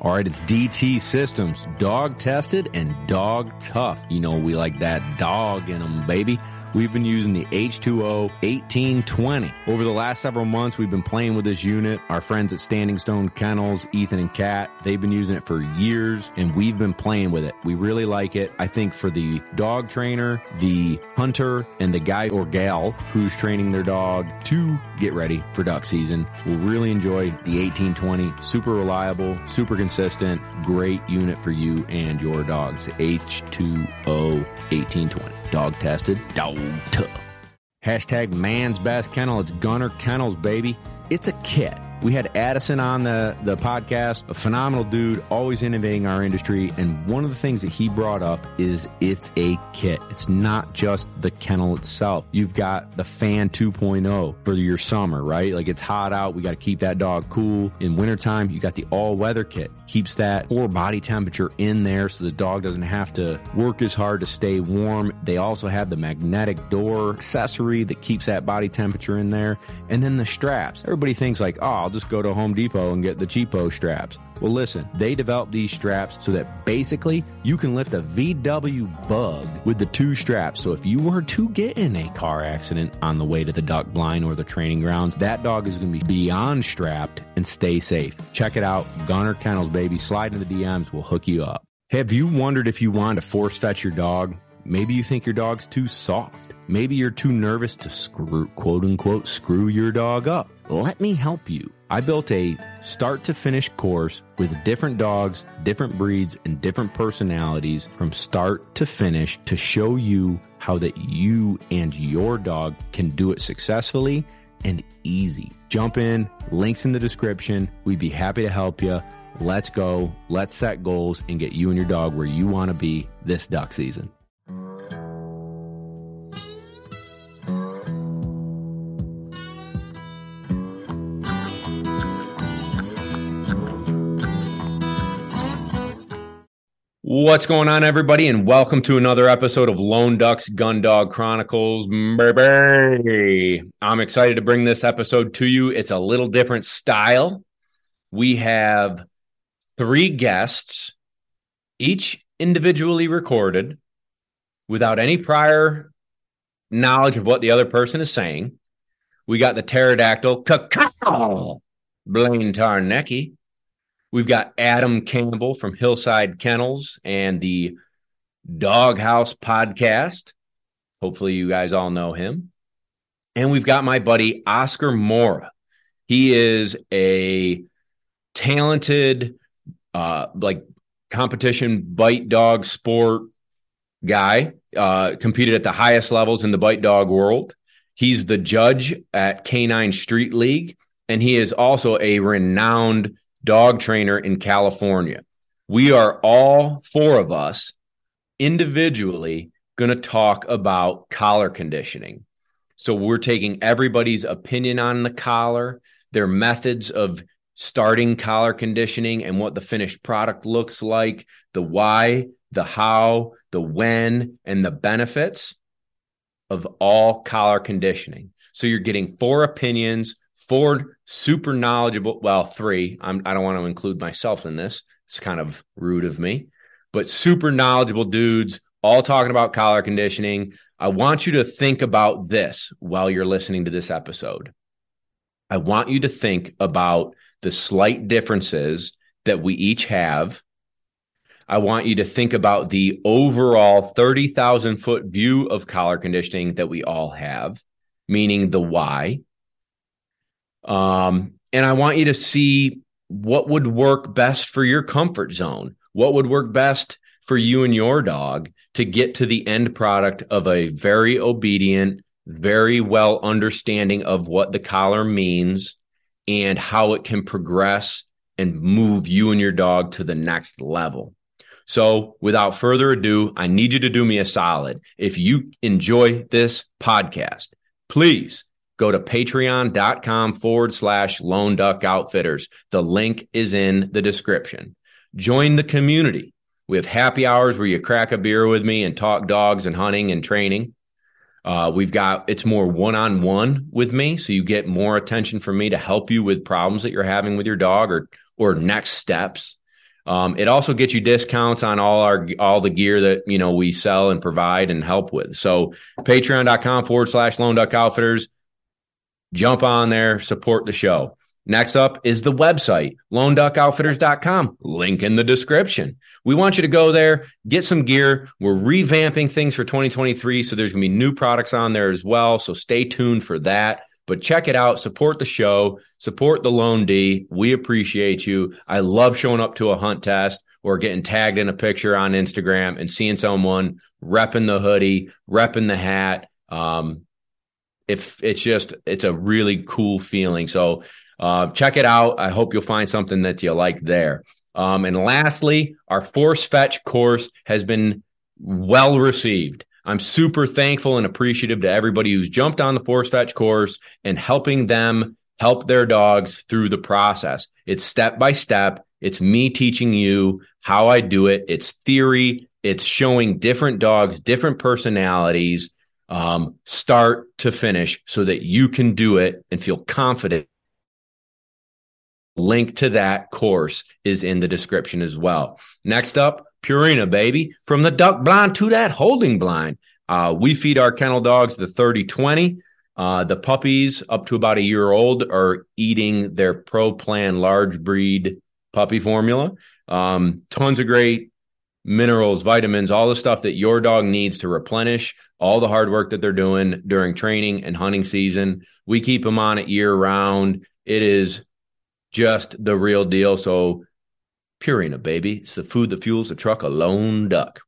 All right, it's DT Systems, dog tested and dog tough. You know, we like that dog in them, baby. We've been using the H2O 1820. Over the last several months, we've been playing with this unit. Our friends at Standing Stone Kennels, Ethan and Kat, they've been using it for years and we've been playing with it. We really like it. I think for the dog trainer, the hunter, and the guy or gal who's training their dog to get ready for duck season will really enjoy the 1820. Super reliable, super consistent, great unit for you and your dogs. H2O 1820. Dog tested, dog Hashtag man's best kennel. It's Gunner Kennels, baby. It's a kit. We had Addison on the, the podcast, a phenomenal dude, always innovating our industry. And one of the things that he brought up is it's a kit. It's not just the kennel itself. You've got the fan 2.0 for your summer, right? Like it's hot out. We got to keep that dog cool. In wintertime, you got the all weather kit. Keeps that core body temperature in there so the dog doesn't have to work as hard to stay warm. They also have the magnetic door accessory that keeps that body temperature in there. And then the straps. Everybody thinks like, oh, I'll just go to Home Depot and get the cheapo straps. Well, listen, they developed these straps so that basically you can lift a VW bug with the two straps. So if you were to get in a car accident on the way to the duck blind or the training grounds, that dog is going to be beyond strapped and stay safe. Check it out. Gunner Kennels, baby. Slide in the DMs. We'll hook you up. Have you wondered if you want to force fetch your dog? Maybe you think your dog's too soft. Maybe you're too nervous to screw, quote unquote, screw your dog up. Let me help you. I built a start to finish course with different dogs, different breeds, and different personalities from start to finish to show you how that you and your dog can do it successfully and easy. Jump in, links in the description. We'd be happy to help you. Let's go. Let's set goals and get you and your dog where you want to be this duck season. What's going on, everybody, and welcome to another episode of Lone Ducks Gun Dog Chronicles. I'm excited to bring this episode to you. It's a little different style. We have three guests, each individually recorded without any prior knowledge of what the other person is saying. We got the pterodactyl, Blaine Tarnecki. We've got Adam Campbell from Hillside Kennels and the Doghouse Podcast. Hopefully, you guys all know him. And we've got my buddy Oscar Mora. He is a talented, uh, like competition bite dog sport guy. Uh, competed at the highest levels in the bite dog world. He's the judge at Canine Street League, and he is also a renowned dog trainer in California. We are all four of us individually going to talk about collar conditioning. So we're taking everybody's opinion on the collar, their methods of starting collar conditioning and what the finished product looks like, the why, the how, the when, and the benefits of all collar conditioning. So you're getting four opinions, four super knowledgeable. Well, three. I'm, I don't want to include myself in this. It's kind of rude of me, but super knowledgeable dudes, all talking about collar conditioning. I want you to think about this while you're listening to this episode. I want you to think about the slight differences that we each have. I want you to think about the overall 30,000 foot view of collar conditioning that we all have, meaning the why. Um, and I want you to see what would work best for your comfort zone. What would work best for you and your dog to get to the end product of a very obedient, very well understanding of what the collar means and how it can progress and move you and your dog to the next level. So, without further ado, I need you to do me a solid. If you enjoy this podcast, please go to patreon.com forward slash lone duck outfitters. The link is in the description. Join the community. We have happy hours where you crack a beer with me and talk dogs and hunting and training. Uh, we've got it's more one on one with me, so you get more attention from me to help you with problems that you're having with your dog or or next steps. Um, it also gets you discounts on all our all the gear that you know we sell and provide and help with. So patreon.com forward slash lone duck outfitters. Jump on there, support the show. Next up is the website, loneduckoutfitters.com. Link in the description. We want you to go there, get some gear. We're revamping things for 2023. So there's going to be new products on there as well. So stay tuned for that. But check it out, support the show, support the Lone D. We appreciate you. I love showing up to a hunt test or getting tagged in a picture on Instagram and seeing someone repping the hoodie, repping the hat. Um, if it's just, it's a really cool feeling. So uh, check it out. I hope you'll find something that you like there. Um, and lastly, our force fetch course has been well received. I'm super thankful and appreciative to everybody who's jumped on the force fetch course and helping them help their dogs through the process. It's step by step. It's me teaching you how I do it. It's theory. It's showing different dogs, different personalities, um, start to finish so that you can do it and feel confident Link to that course is in the description as well. Next up, Purina, baby. From the duck blind to that holding blind. Uh, we feed our kennel dogs the 30 20. Uh, the puppies up to about a year old are eating their Pro Plan large breed puppy formula. Um, tons of great minerals, vitamins, all the stuff that your dog needs to replenish all the hard work that they're doing during training and hunting season. We keep them on it year round. It is just the real deal. So Purina, baby. It's the food that fuels the truck, a lone duck.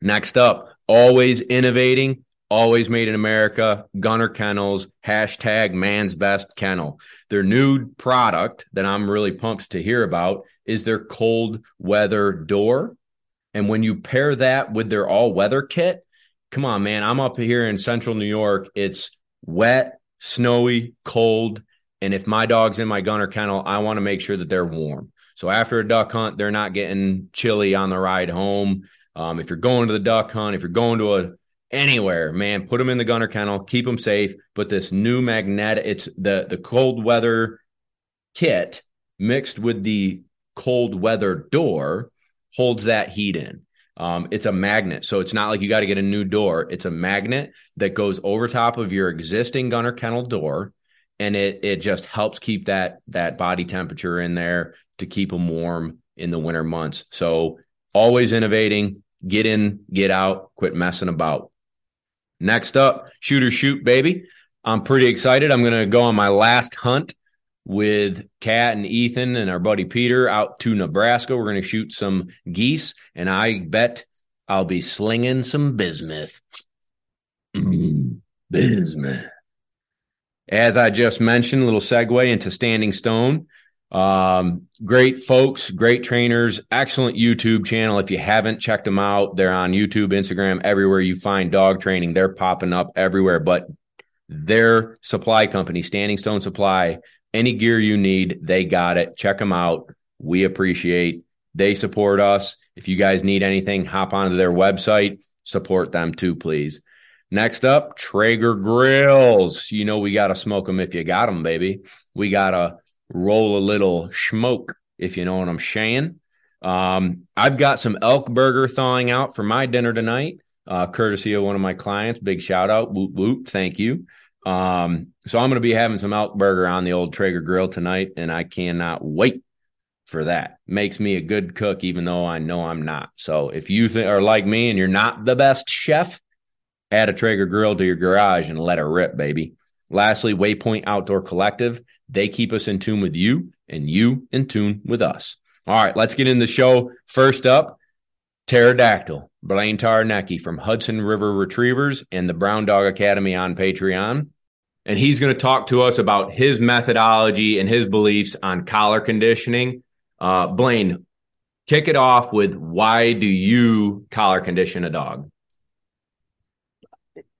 Next up, always innovating, always made in America, Gunner Kennels, hashtag man's best kennel. Their new product that I'm really pumped to hear about is their cold weather door. And when you pair that with their all weather kit, come on, man, I'm up here in central New York. It's wet, snowy, cold. And if my dog's in my gunner kennel, I want to make sure that they're warm. So after a duck hunt, they're not getting chilly on the ride home. Um, if you're going to the duck hunt, if you're going to a anywhere, man, put them in the gunner kennel, keep them safe. But this new magnetic, it's the the cold weather kit mixed with the cold weather door holds that heat in. Um, it's a magnet, so it's not like you got to get a new door. It's a magnet that goes over top of your existing gunner kennel door and it it just helps keep that that body temperature in there to keep them warm in the winter months. So always innovating, get in, get out, quit messing about. Next up, shoot or shoot, baby. I'm pretty excited. I'm going to go on my last hunt with Kat and Ethan and our buddy Peter out to Nebraska. We're going to shoot some geese, and I bet I'll be slinging some bismuth. Mm, bismuth. As I just mentioned, a little segue into Standing Stone. Um, great folks, great trainers, excellent YouTube channel. If you haven't checked them out, they're on YouTube, Instagram, everywhere you find dog training. They're popping up everywhere. But their supply company, Standing Stone Supply, any gear you need, they got it. Check them out. We appreciate. They support us. If you guys need anything, hop onto their website. Support them too, please. Next up, Traeger grills. You know, we got to smoke them if you got them, baby. We got to roll a little smoke, if you know what I'm saying. Um, I've got some elk burger thawing out for my dinner tonight, uh, courtesy of one of my clients. Big shout out. Whoop, whoop. Thank you. Um, so I'm going to be having some elk burger on the old Traeger grill tonight, and I cannot wait for that. Makes me a good cook, even though I know I'm not. So if you th- are like me and you're not the best chef, Add a Traeger grill to your garage and let it rip, baby. Lastly, Waypoint Outdoor Collective. They keep us in tune with you and you in tune with us. All right, let's get in the show. First up, Pterodactyl, Blaine Tarnecki from Hudson River Retrievers and the Brown Dog Academy on Patreon. And he's going to talk to us about his methodology and his beliefs on collar conditioning. Uh, Blaine, kick it off with why do you collar condition a dog?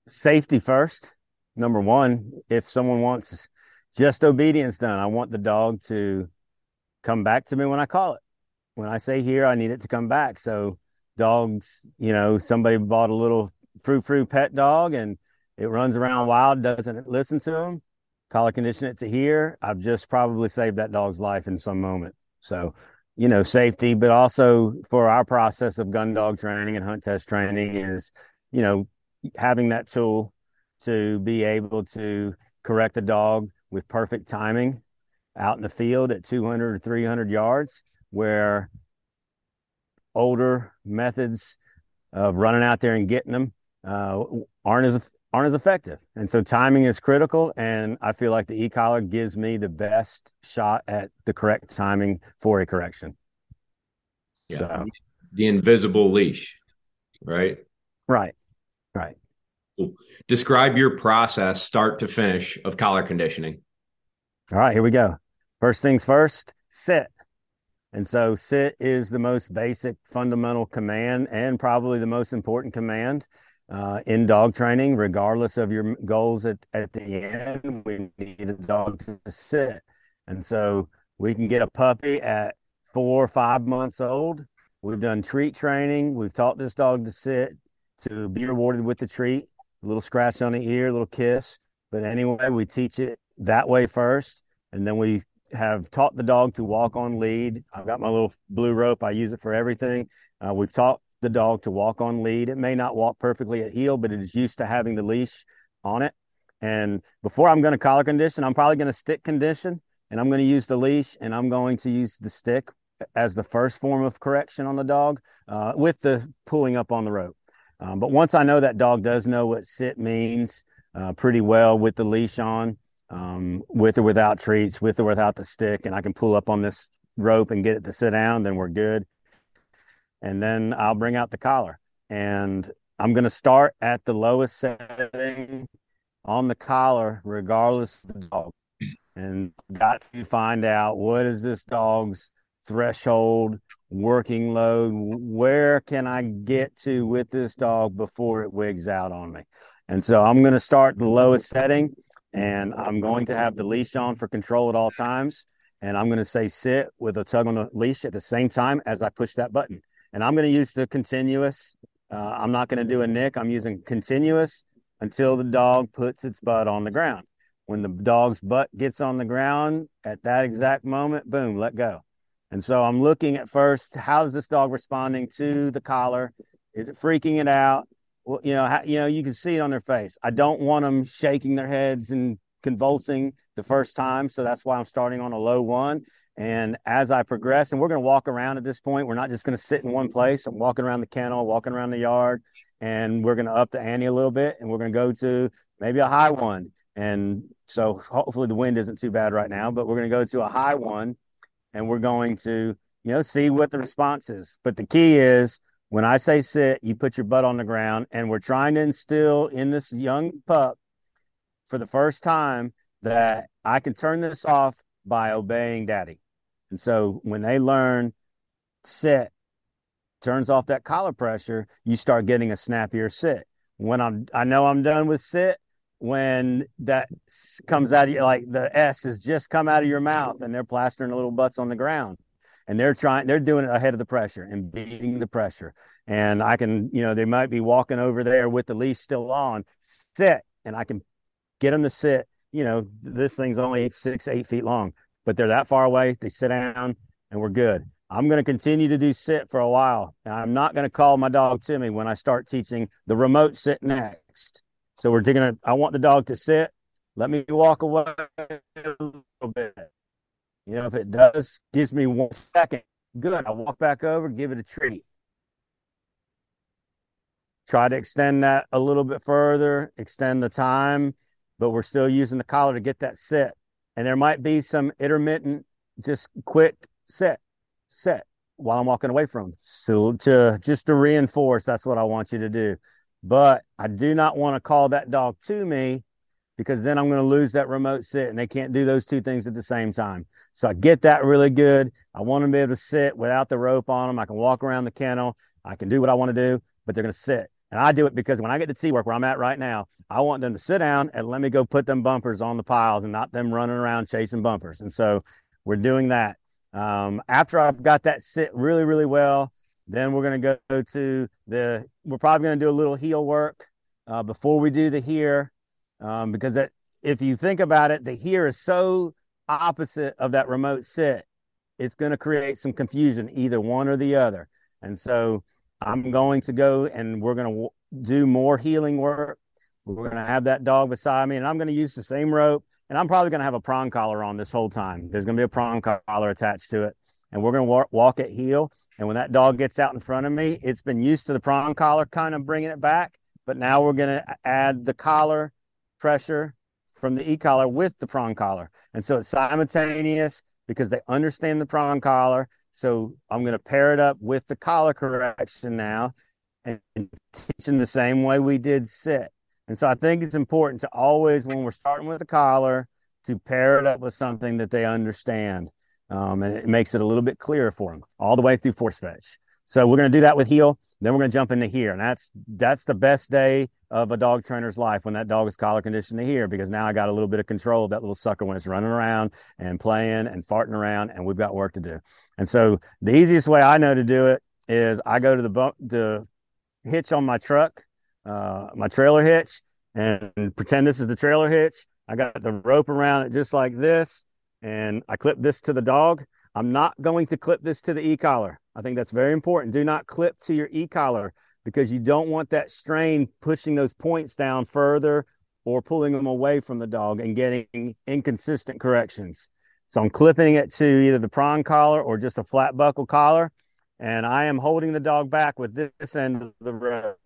safety first. Number one, if someone wants just obedience done, I want the dog to come back to me when I call it. When I say here, I need it to come back. So dogs, you know, somebody bought a little frou frou pet dog and it runs around wild, doesn't listen to them, collar condition it to here. I've just probably saved that dog's life in some moment. So you know, safety, but also for our process of gun dog training and hunt test training is, you know, having that tool to be able to correct the dog with perfect timing out in the field at 200 or 300 yards, where older methods of running out there and getting them uh, aren't as aren't as effective. And so timing is critical. And I feel like the e-collar gives me the best shot at the correct timing for a correction. Yeah. So, the invisible leash, right? Right. Right. Describe your process, start to finish, of collar conditioning. All right, here we go. First things first, sit. And so sit is the most basic fundamental command and probably the most important command uh, in dog training, regardless of your goals at, at the end. We need a dog to sit. And so we can get a puppy at four or five months old. We've done treat training. We've taught this dog to sit, to be rewarded with the treat, a little scratch on the ear, a little kiss. But anyway, we teach it that way first. And then we have taught the dog to walk on lead. I've got my little blue rope. I use it for everything. Uh, we've taught the dog to walk on lead. It may not walk perfectly at heel, but it is used to having the leash on it. And before I'm going to collar condition, I'm probably going to stick condition and I'm going to use the leash and I'm going to use the stick as the first form of correction on the dog uh, with the pulling up on the rope. Um, but once I know that dog does know what sit means uh, pretty well with the leash on, um, with or without treats, with or without the stick, and I can pull up on this rope and get it to sit down, then we're good and then I'll bring out the collar. And I'm going to start at the lowest setting on the collar, regardless of the dog. And got to find out what is this dog's threshold, working load? Where can I get to with this dog before it wigs out on me? And so I'm going to start the lowest setting and I'm going to have the leash on for control at all times. And I'm going to say sit with a tug on the leash at the same time as I push that button and I'm going to use the continuous. Uh, I'm not going to do a nick. I'm using continuous until the dog puts its butt on the ground. When the dog's butt gets on the ground at that exact moment, boom, let go. And so I'm looking at first, how is this dog responding to the collar? Is it freaking it out? Well, you know, how, you know, you can see it on their face. I don't want them shaking their heads and convulsing the first time, so that's why I'm starting on a low one. And as I progress, and we're going to walk around at this point, we're not just going to sit in one place. I'm walking around the kennel, walking around the yard, and we're going to up the ante a little bit, and we're going to go to maybe a high one. And so hopefully the wind isn't too bad right now, but we're going to go to a high one, and we're going to, you know, see what the response is. But the key is when I say sit, you put your butt on the ground, and we're trying to instill in this young pup for the first time that I can turn this off by obeying daddy. And so when they learn sit, turns off that collar pressure, you start getting a snappier sit. When I'm, I know I'm done with sit, when that comes out of you, like the S has just come out of your mouth and they're plastering little butts on the ground and they're trying, they're doing it ahead of the pressure and beating the pressure. And I can, you know, they might be walking over there with the leash still on, sit, and I can get them to sit. You know, this thing's only six, eight feet long but they're that far away. They sit down and we're good. I'm going to continue to do sit for a while. I'm not going to call my dog to me when I start teaching the remote sit next. So we're going to, I want the dog to sit. Let me walk away a little bit. You know, if it does, gives me one second, good. I walk back over, give it a treat. Try to extend that a little bit further, extend the time, but we're still using the collar to get that sit and there might be some intermittent, just quick set, set while I'm walking away from. So to just to reinforce, that's what I want you to do. But I do not want to call that dog to me because then I'm going to lose that remote sit and they can't do those two things at the same time. So I get that really good. I want them to be able to sit without the rope on them. I can walk around the kennel. I can do what I want to do, but they're going to sit. And I do it because when I get to T work where I'm at right now, I want them to sit down and let me go put them bumpers on the piles and not them running around chasing bumpers. And so we're doing that. Um, after I've got that sit really, really well, then we're going to go to the, we're probably going to do a little heel work uh, before we do the here. Um, because that, if you think about it, the here is so opposite of that remote sit. it's going to create some confusion, either one or the other. And so I'm going to go and we're going to w- do more heeling work. We're going to have that dog beside me, and I'm going to use the same rope. And I'm probably going to have a prong collar on this whole time. There's going to be a prong collar attached to it. And we're going to walk, walk at heel. And when that dog gets out in front of me, it's been used to the prong collar kind of bringing it back. But now we're going to add the collar pressure from the e collar with the prong collar. And so it's simultaneous because they understand the prong collar. So I'm going to pair it up with the collar correction now and teach them the same way we did sit. And so I think it's important to always, when we're starting with a collar, to pair it up with something that they understand. Um, and it makes it a little bit clearer for them all the way through force fetch. So we're going to do that with heel. Then we're going to jump into here, and that's that's the best day of a dog trainer's life when that dog is collar conditioned to here because now I got a little bit of control of that little sucker when it's running around and playing and farting around, and we've got work to do. And so the easiest way I know to do it is I go to the bu- the hitch on my truck uh, my trailer hitch and pretend this is the trailer hitch. I got the rope around it just like this, and I clip this to the dog. I'm not going to clip this to the e collar. I think that's very important. Do not clip to your e collar because you don't want that strain pushing those points down further or pulling them away from the dog and getting inconsistent corrections. So I'm clipping it to either the prong collar or just a flat buckle collar. And I am holding the dog back with this end of the rope.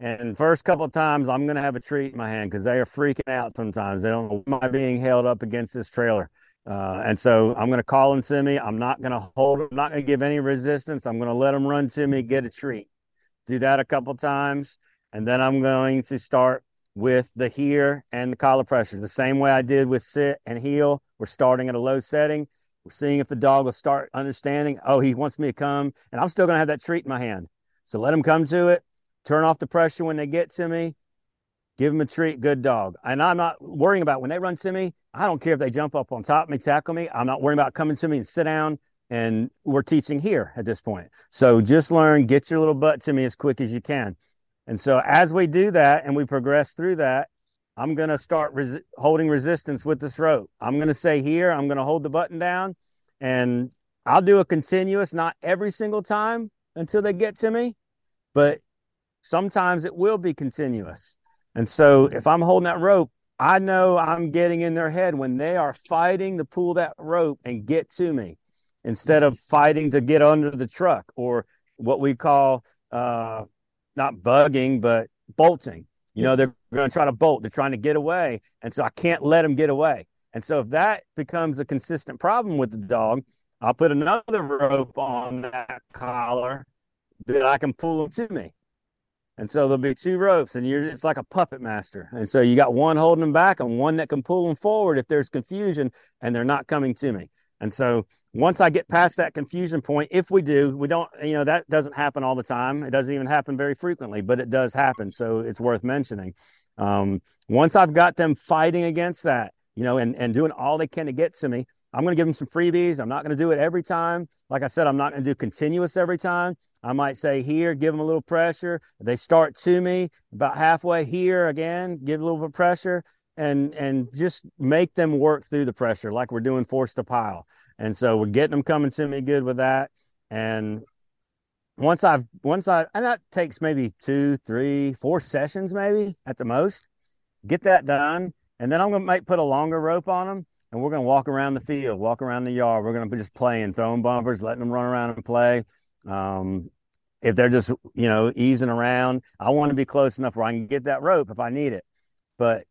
And first couple of times, I'm going to have a treat in my hand because they are freaking out sometimes. They don't know, am I being held up against this trailer? Uh, and so I'm going to call them to me. I'm not going to hold them, I'm not going to give any resistance. I'm going to let them run to me, get a treat. Do that a couple times. And then I'm going to start with the here and the collar pressure. The same way I did with sit and heel. We're starting at a low setting. We're seeing if the dog will start understanding, oh, he wants me to come. And I'm still going to have that treat in my hand. So let him come to it turn off the pressure when they get to me, give them a treat, good dog. And I'm not worrying about when they run to me. I don't care if they jump up on top of me, tackle me. I'm not worrying about coming to me and sit down. And we're teaching here at this point. So just learn, get your little butt to me as quick as you can. And so as we do that and we progress through that, I'm going to start res- holding resistance with this rope. I'm going to say here, I'm going to hold the button down and I'll do a continuous, not every single time until they get to me, but Sometimes it will be continuous. And so if I'm holding that rope, I know I'm getting in their head when they are fighting to pull that rope and get to me instead of fighting to get under the truck or what we call uh, not bugging, but bolting. You know, they're going to try to bolt, they're trying to get away. And so I can't let them get away. And so if that becomes a consistent problem with the dog, I'll put another rope on that collar that I can pull them to me. And so there'll be two ropes, and you're it's like a puppet master. And so you got one holding them back and one that can pull them forward if there's confusion and they're not coming to me. And so once I get past that confusion point, if we do, we don't, you know, that doesn't happen all the time. It doesn't even happen very frequently, but it does happen. So it's worth mentioning. Um, once I've got them fighting against that, you know, and, and doing all they can to get to me, I'm going to give them some freebies. I'm not going to do it every time. Like I said, I'm not going to do continuous every time. I might say here, give them a little pressure. They start to me about halfway here again, give a little bit of pressure and and just make them work through the pressure like we're doing force to pile. And so we're getting them coming to me good with that. And once I've once I and that takes maybe two, three, four sessions maybe at the most. Get that done. And then I'm gonna make put a longer rope on them and we're gonna walk around the field, walk around the yard. We're gonna be just playing, throwing bumpers, letting them run around and play. Um, if they're just you know easing around, I want to be close enough where I can get that rope if I need it. But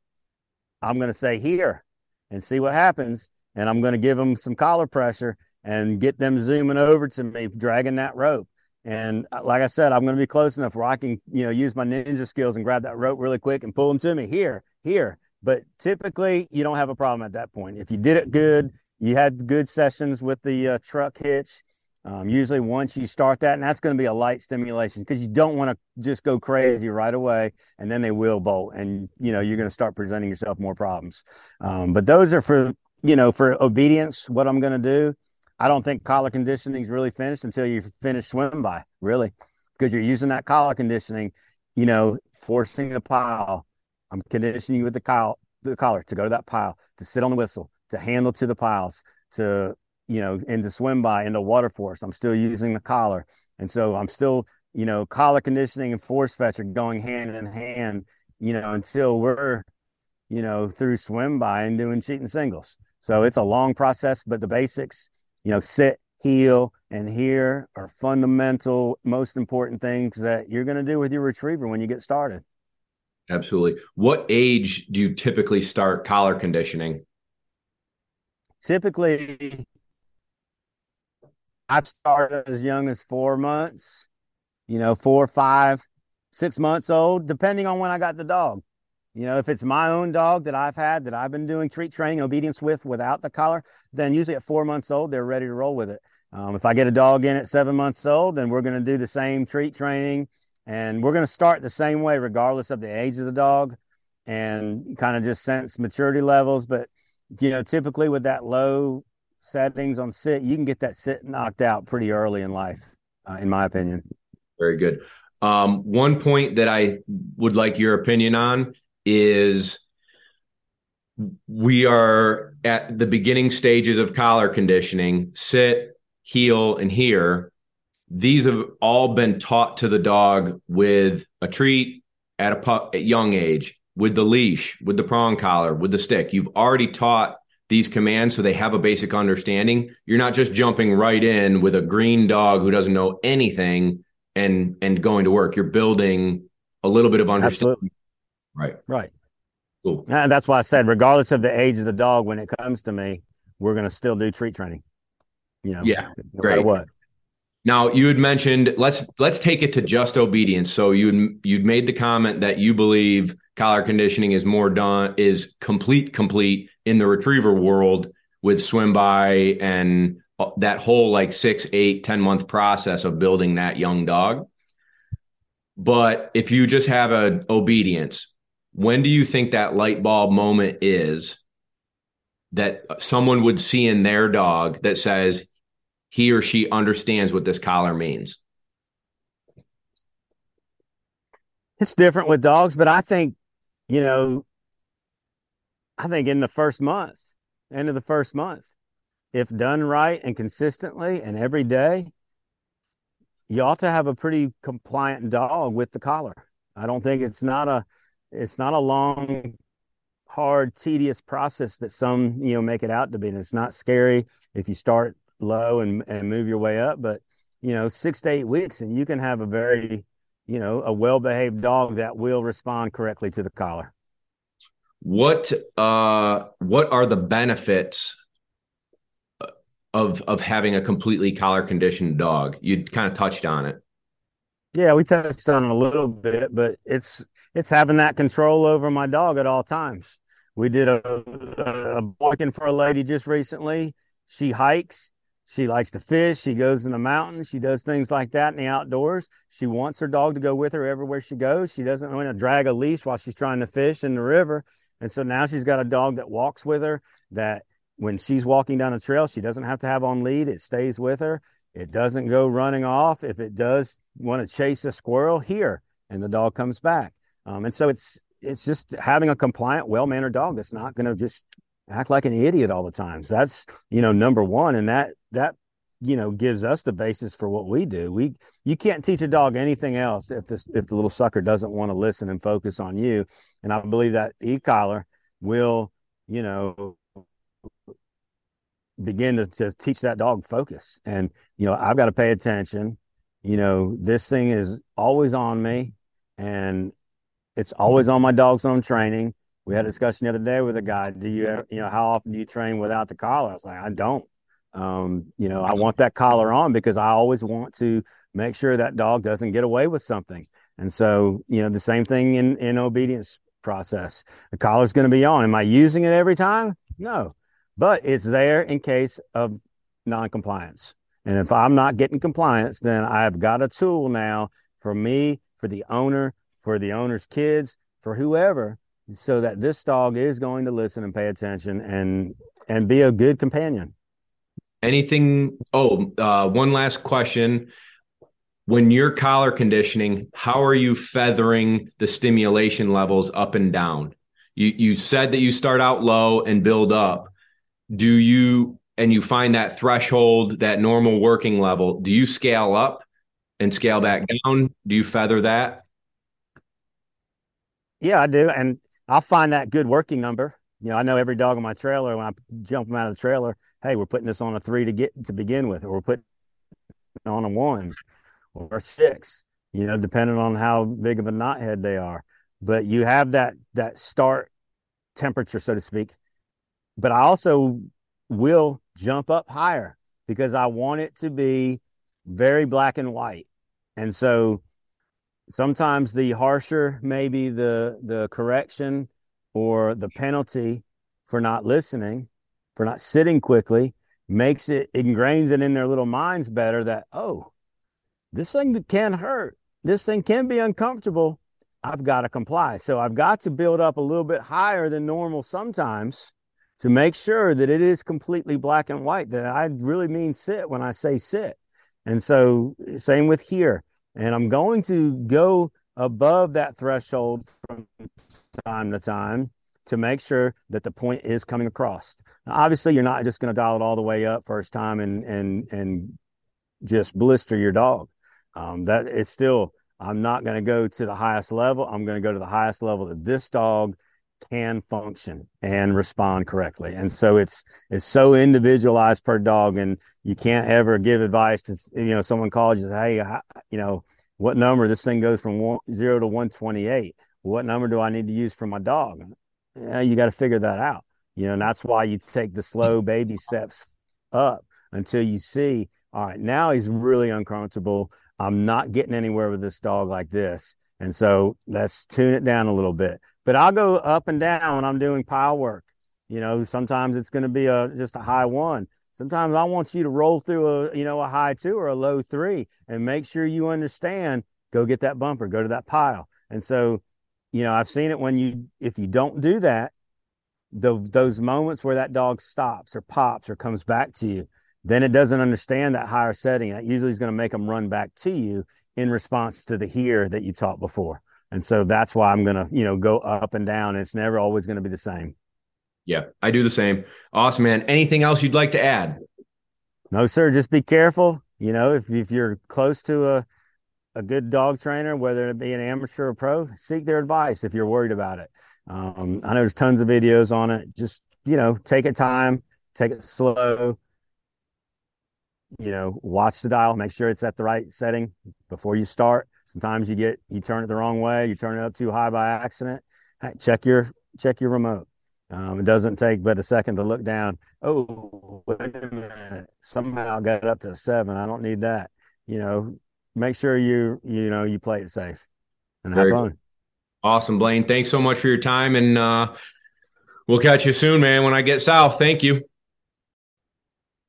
I'm going to say here and see what happens, and I'm going to give them some collar pressure and get them zooming over to me, dragging that rope. And uh, like I said, I'm going to be close enough where I can, you know, use my ninja skills and grab that rope really quick and pull them to me here, here. But typically, you don't have a problem at that point. If you did it good, you had good sessions with the uh, truck hitch, um, usually, once you start that, and that's going to be a light stimulation because you don't want to just go crazy right away, and then they will bolt, and you know you're going to start presenting yourself more problems. Um, but those are for you know for obedience. What I'm going to do, I don't think collar conditioning is really finished until you finish swim by, really, because you're using that collar conditioning. You know, forcing the pile. I'm conditioning you with the collar, the collar to go to that pile, to sit on the whistle, to handle to the piles, to you know, and to swim by, into water force. I'm still using the collar. And so I'm still, you know, collar conditioning and force fetch are going hand in hand, you know, until we're, you know, through swim by and doing cheating singles. So it's a long process, but the basics, you know, sit, heel, and here are fundamental, most important things that you're going to do with your retriever when you get started. Absolutely. What age do you typically start collar conditioning? Typically, I've started as young as four months, you know, four, five, six months old, depending on when I got the dog. You know, if it's my own dog that I've had that I've been doing treat training and obedience with without the collar, then usually at four months old, they're ready to roll with it. Um, if I get a dog in at seven months old, then we're going to do the same treat training and we're going to start the same way, regardless of the age of the dog and kind of just sense maturity levels. But, you know, typically with that low settings on sit, you can get that sit knocked out pretty early in life, uh, in my opinion. Very good. Um, one point that I would like your opinion on is we are at the beginning stages of collar conditioning sit, heel, and here these have all been taught to the dog with a treat at a pup at young age, with the leash, with the prong collar, with the stick. You've already taught these commands so they have a basic understanding. You're not just jumping right in with a green dog who doesn't know anything and and going to work. You're building a little bit of understanding. Absolutely. Right. Right. Cool. And that's why I said, regardless of the age of the dog, when it comes to me, we're going to still do treat training. You know, yeah, no great. what. Now you had mentioned let's let's take it to just obedience. So you you'd made the comment that you believe collar conditioning is more done is complete complete in the retriever world with swim by and uh, that whole like six eight ten month process of building that young dog. But if you just have a obedience, when do you think that light bulb moment is that someone would see in their dog that says he or she understands what this collar means? It's different with dogs, but I think, you know, I think in the first month, end of the first month, if done right and consistently and every day, you ought to have a pretty compliant dog with the collar. I don't think it's not a it's not a long hard tedious process that some you know make it out to be and it's not scary if you start low and and move your way up. But you know, six to eight weeks, and you can have a very you know a well behaved dog that will respond correctly to the collar. What uh what are the benefits of of having a completely collar conditioned dog? You kind of touched on it. Yeah, we touched on it a little bit, but it's it's having that control over my dog at all times. We did a, a, a boykin for a lady just recently. She hikes. She likes to fish. She goes in the mountains. She does things like that in the outdoors. She wants her dog to go with her everywhere she goes. She doesn't want to drag a leash while she's trying to fish in the river. And so now she's got a dog that walks with her that when she's walking down a trail, she doesn't have to have on lead. It stays with her. It doesn't go running off. If it does want to chase a squirrel, here, and the dog comes back. Um, and so it's it's just having a compliant, well mannered dog that's not going to just act like an idiot all the time. So that's you know number one, and that that you know gives us the basis for what we do. We you can't teach a dog anything else if this if the little sucker doesn't want to listen and focus on you. And I believe that e collar will you know begin to, to teach that dog focus. And you know I've got to pay attention. You know this thing is always on me, and it's always mm-hmm. on my dogs on training. We had a discussion the other day with a guy. Do you, you know, how often do you train without the collar? I was like, I don't. Um, you know, I want that collar on because I always want to make sure that dog doesn't get away with something. And so, you know, the same thing in in obedience process. The collar's going to be on. Am I using it every time? No, but it's there in case of non-compliance. And if I'm not getting compliance, then I've got a tool now for me, for the owner, for the owner's kids, for whoever, so that this dog is going to listen and pay attention and and be a good companion. Anything? Oh, uh, one last question. When you're collar conditioning, how are you feathering the stimulation levels up and down? You you said that you start out low and build up. Do you and you find that threshold, that normal working level, do you scale up and scale back down? Do you feather that? Yeah, I do. And I'll find that good working number. You know, I know every dog on my trailer when I jump them out of the trailer, hey, we're putting this on a three to get to begin with, or we're putting on a one or six, you know, depending on how big of a knothead they are. But you have that that start temperature, so to speak. But I also will jump up higher because I want it to be very black and white. And so sometimes the harsher maybe the the correction or the penalty for not listening, for not sitting quickly, makes it ingrains it in their little minds better that oh, this thing can hurt. This thing can be uncomfortable. I've got to comply. So I've got to build up a little bit higher than normal sometimes to make sure that it is completely black and white, that I really mean sit when I say sit. And so, same with here. And I'm going to go above that threshold from time to time to make sure that the point is coming across. Now, obviously, you're not just going to dial it all the way up first time and and and just blister your dog. Um, that it's still. I'm not going to go to the highest level. I'm going to go to the highest level that this dog can function and respond correctly. And so it's it's so individualized per dog, and you can't ever give advice to you know someone calls you, hey, you know what number this thing goes from one, zero to one twenty eight. What number do I need to use for my dog? Yeah, you got to figure that out. You know, and that's why you take the slow baby steps up until you see, all right, now he's really uncomfortable. I'm not getting anywhere with this dog like this. And so let's tune it down a little bit. But I'll go up and down when I'm doing pile work. You know, sometimes it's going to be a just a high one. Sometimes I want you to roll through a you know a high two or a low three and make sure you understand. Go get that bumper. Go to that pile. And so, you know, I've seen it when you if you don't do that, the, those moments where that dog stops or pops or comes back to you, then it doesn't understand that higher setting. That usually is going to make them run back to you in response to the here that you taught before. And so that's why I'm going to, you know, go up and down. It's never always going to be the same. Yeah, I do the same. Awesome, man. Anything else you'd like to add? No, sir. Just be careful. You know, if, if you're close to a, a good dog trainer, whether it be an amateur or pro, seek their advice if you're worried about it. Um, I know there's tons of videos on it. Just, you know, take it time, take it slow, you know, watch the dial, make sure it's at the right setting before you start. Sometimes you get you turn it the wrong way, you turn it up too high by accident. Check your check your remote. Um, it doesn't take but a second to look down. Oh, wait a minute! Somehow I got up to seven. I don't need that. You know, make sure you you know you play it safe and have Very fun. Good. Awesome, Blaine. Thanks so much for your time, and uh, we'll catch you soon, man. When I get south, thank you.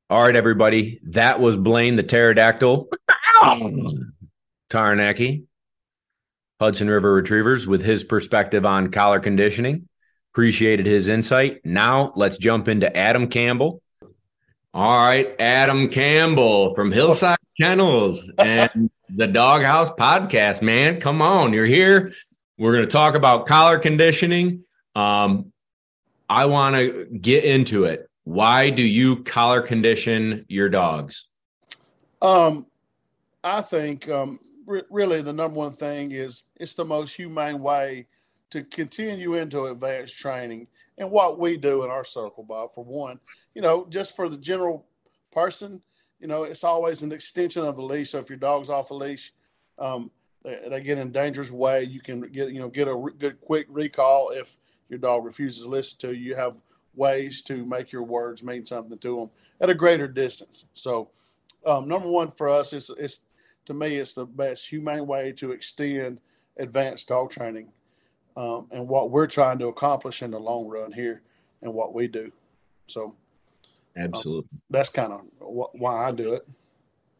All right, everybody. That was Blaine the pterodactyl. Tarnecki, Hudson River Retrievers, with his perspective on collar conditioning. Appreciated his insight. Now let's jump into Adam Campbell. All right, Adam Campbell from Hillside Kennels and the Doghouse Podcast. Man, come on, you're here. We're going to talk about collar conditioning. Um, I want to get into it. Why do you collar condition your dogs? Um, I think um, re- really the number one thing is it's the most humane way to continue into advanced training and what we do in our circle, Bob. For one, you know, just for the general person, you know, it's always an extension of the leash. So if your dog's off a leash, um, they, they, get in dangerous way. You can get you know get a re- good quick recall if your dog refuses to listen to you. You have ways to make your words mean something to them at a greater distance. So, um, number one for us is, is to me, it's the best humane way to extend advanced dog training um, and what we're trying to accomplish in the long run here and what we do. So, absolutely, um, that's kind of wh- why I do it.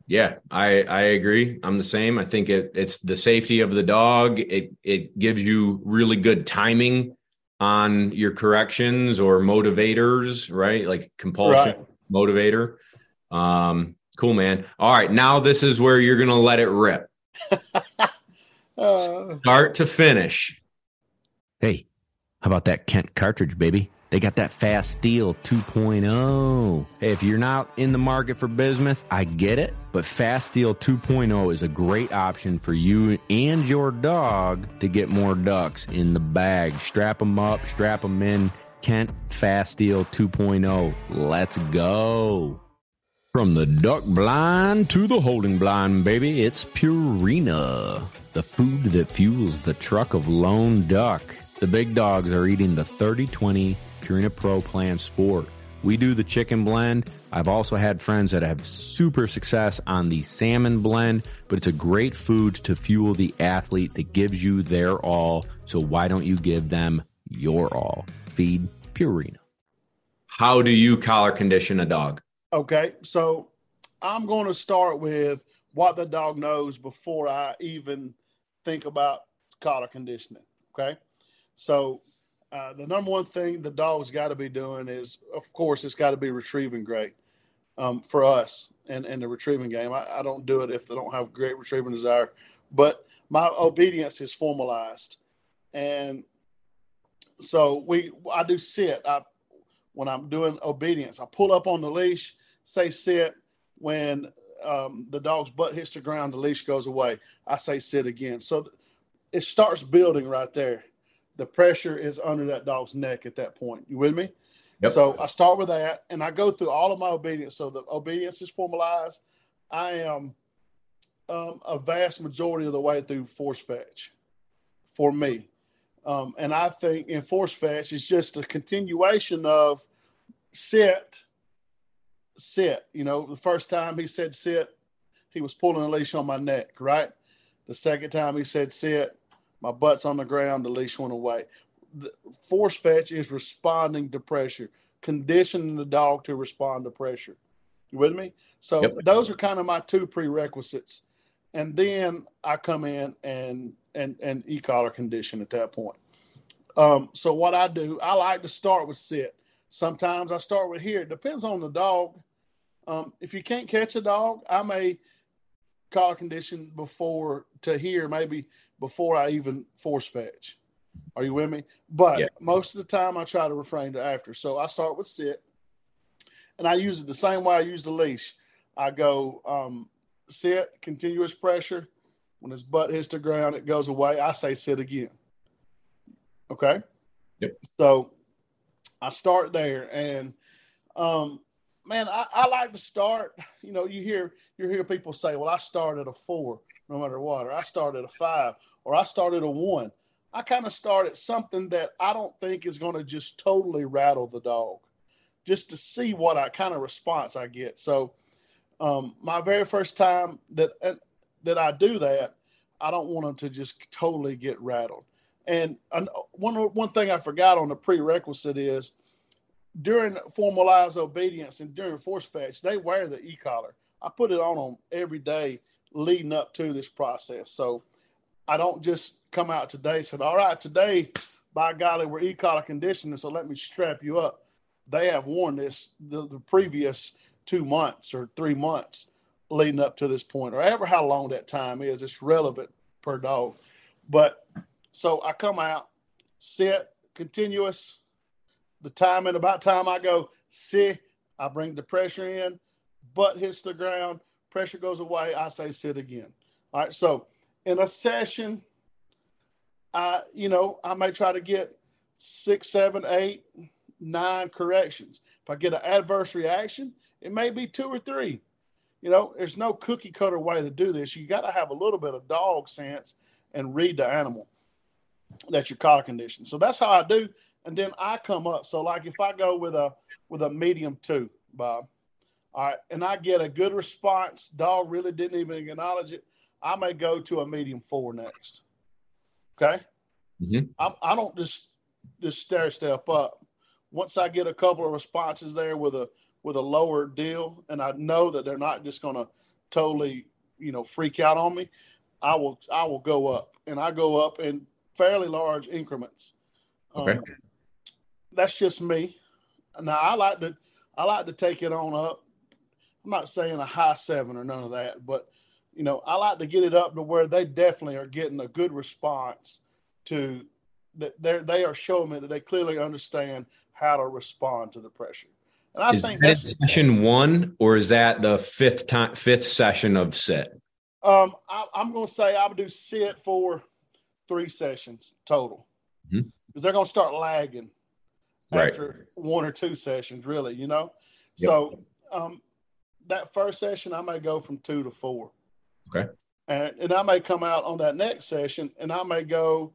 Yeah, I I agree. I'm the same. I think it it's the safety of the dog. It it gives you really good timing on your corrections or motivators, right? Like compulsion right. motivator. Um, cool, man. All right, now this is where you're gonna let it rip. uh... Start to finish. Hey, how about that Kent cartridge, baby? They got that fast steel 2.0. Hey, if you're not in the market for bismuth, I get it, but fast steel 2.0 is a great option for you and your dog to get more ducks in the bag. Strap them up, strap them in. Kent Fast Steel 2.0. Let's go. From the duck blind to the holding blind, baby, it's Purina, the food that fuels the truck of lone duck. The big dogs are eating the 3020 Purina Pro Plan Sport. We do the chicken blend. I've also had friends that have super success on the salmon blend, but it's a great food to fuel the athlete that gives you their all. So why don't you give them your all? Feed Purina. How do you collar condition a dog? Okay, so I'm going to start with what the dog knows before I even think about collar conditioning. Okay, so uh, the number one thing the dog's got to be doing is, of course, it's got to be retrieving great um, for us and, and the retrieving game. I, I, don't do it if they don't have great retrieving desire, but my obedience is formalized. And so we, I do sit. I, when I'm doing obedience, I pull up on the leash, say sit. When um, the dog's butt hits the ground, the leash goes away. I say sit again. So it starts building right there the pressure is under that dog's neck at that point. You with me? Yep. So I start with that and I go through all of my obedience. So the obedience is formalized. I am um, a vast majority of the way through force fetch for me. Um, and I think in force fetch is just a continuation of sit, sit. You know, the first time he said sit, he was pulling a leash on my neck, right? The second time he said sit, my butt's on the ground, the leash went away. The force fetch is responding to pressure, conditioning the dog to respond to pressure. You with me? So yep. those are kind of my two prerequisites. And then I come in and and and e-collar condition at that point. Um, so what I do, I like to start with sit. Sometimes I start with here. It depends on the dog. Um, if you can't catch a dog, I may collar condition before to here, maybe before I even force fetch. Are you with me? But yeah. most of the time, I try to refrain to after. So I start with sit, and I use it the same way I use the leash. I go um, sit, continuous pressure. When his butt hits the ground, it goes away. I say sit again. Okay. Yep. So I start there, and um, man, I, I, like to start. You know, you hear you hear people say, "Well, I start at a four, no matter what," or "I start at a five, or "I start at a one." I kind of start at something that I don't think is going to just totally rattle the dog, just to see what I kind of response I get. So, um, my very first time that that I do that, I don't want them to just totally get rattled. And one one thing I forgot on the prerequisite is during formalized obedience and during force fetch, they wear the e collar. I put it on them every day leading up to this process. So I don't just come out today and said, all right, today, by golly, we're e collar conditioning, so let me strap you up. They have worn this the, the previous two months or three months leading up to this point, or ever how long that time is. It's relevant per dog. But so I come out, sit, continuous, the time and about time I go, sit, I bring the pressure in, butt hits the ground, pressure goes away, I say sit again. All right. So in a session, I, you know, I may try to get six, seven, eight, nine corrections. If I get an adverse reaction, it may be two or three. You know, there's no cookie cutter way to do this. You got to have a little bit of dog sense and read the animal that you're collar conditioned. So that's how I do and then I come up. So like if I go with a with a medium two, Bob, all right, and I get a good response, dog really didn't even acknowledge it. I may go to a medium four next. Okay, mm-hmm. I, I don't just just stair step up. Once I get a couple of responses there with a with a lower deal, and I know that they're not just going to totally you know freak out on me, I will I will go up, and I go up in fairly large increments. Okay. Um, that's just me. Now I like to I like to take it on up. I'm not saying a high seven or none of that, but you know, I like to get it up to where they definitely are getting a good response to that they they are showing me that they clearly understand how to respond to the pressure. And I is think that that's session one, or is that the fifth time, fifth session of sit? Um, I, am going to say I would do sit for three sessions total because Mhm. they're going to start lagging Right. after one or two sessions, really. You know, Yep. so um, that first session I may go from two to four. Okay. And, and I may come out on that next session and I may go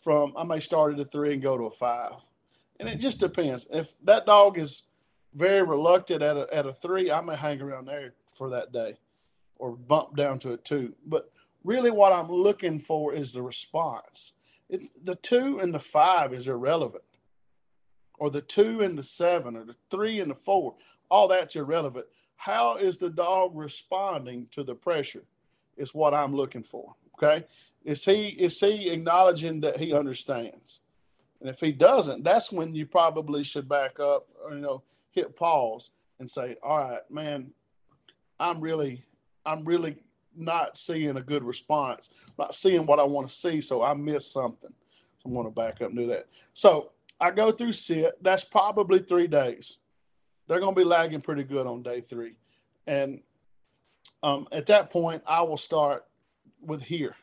from I may start at a three and go to a five, and it just depends. If that dog is very reluctant at a at a three, I may hang around there for that day, or bump down to a two. But really, what I'm looking for is the response. It, the two and the five is irrelevant, or the two and the seven, or the three and the four. All that's irrelevant. How is the dog responding to the pressure? Is what I'm looking for. Okay, is he is he acknowledging that he understands? And if he doesn't, that's when you probably should back up, or, you know, hit pause and say, "All right, man, I'm really, I'm really not seeing a good response, not seeing what I want to see, so I missed something. So I'm to back up and do that. So I go through sit. That's probably three days. They're going to be lagging pretty good on day three, and um, at that point, I will start with here.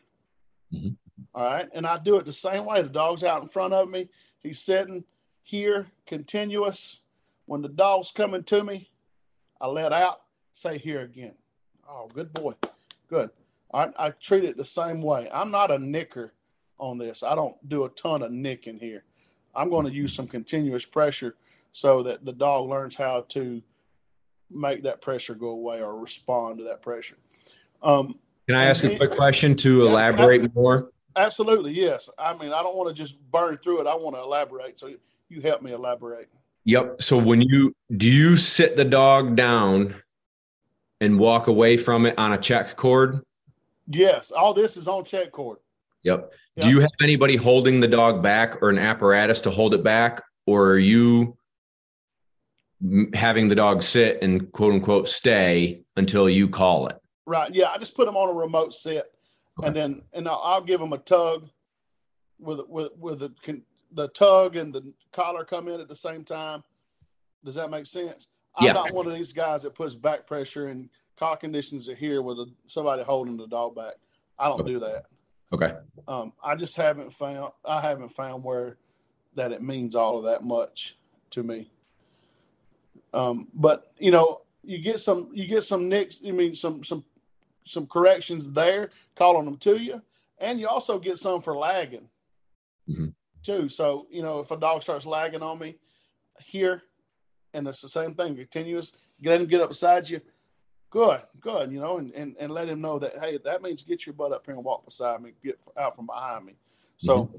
Mhm. All right, and I do it the same way. The dog's out in front of me. He's sitting here, continuous. When the dog's coming to me, I let out, say here again. Oh, good boy. Good. All right. I treat it the same way. I'm not a nicker on this. I don't do a ton of nicking here. I'm going to use some continuous pressure so that the dog learns how to make that pressure go away or respond to that pressure. Um, Can I ask a quick question to Yeah. elaborate more? absolutely. Yes. I mean, I don't want to just burn through it. I want to elaborate. So you help me elaborate. Yep. So when you do you sit the dog down and walk away from it on a check cord? Yes. All this is on check cord. Yep. Yep. Do you have anybody holding the dog back or an apparatus to hold it back? Or are you having the dog sit and quote unquote stay until you call it? Right. Yeah. I just put them on a remote set, and then and I'll, I'll give them a tug with with with the con- the tug and the collar come in at the same time. Does that make sense? I'm Yeah. not one of these guys that puts back pressure and collar conditions are here with a, somebody holding the dog back. I don't do that. Okay. Um, I just haven't found I haven't found where that it means all of that much to me. Um, but you know, you get some you get some nicks. You mean some some some corrections there, calling them to you, and you also get some for lagging Mhm. too. So you know, if a dog starts lagging on me here, and it's the same thing, continuous, get him get up beside you. Good, good, you know, and, and, and let him know that hey, that means get your butt up here and walk beside me, get out from behind me. So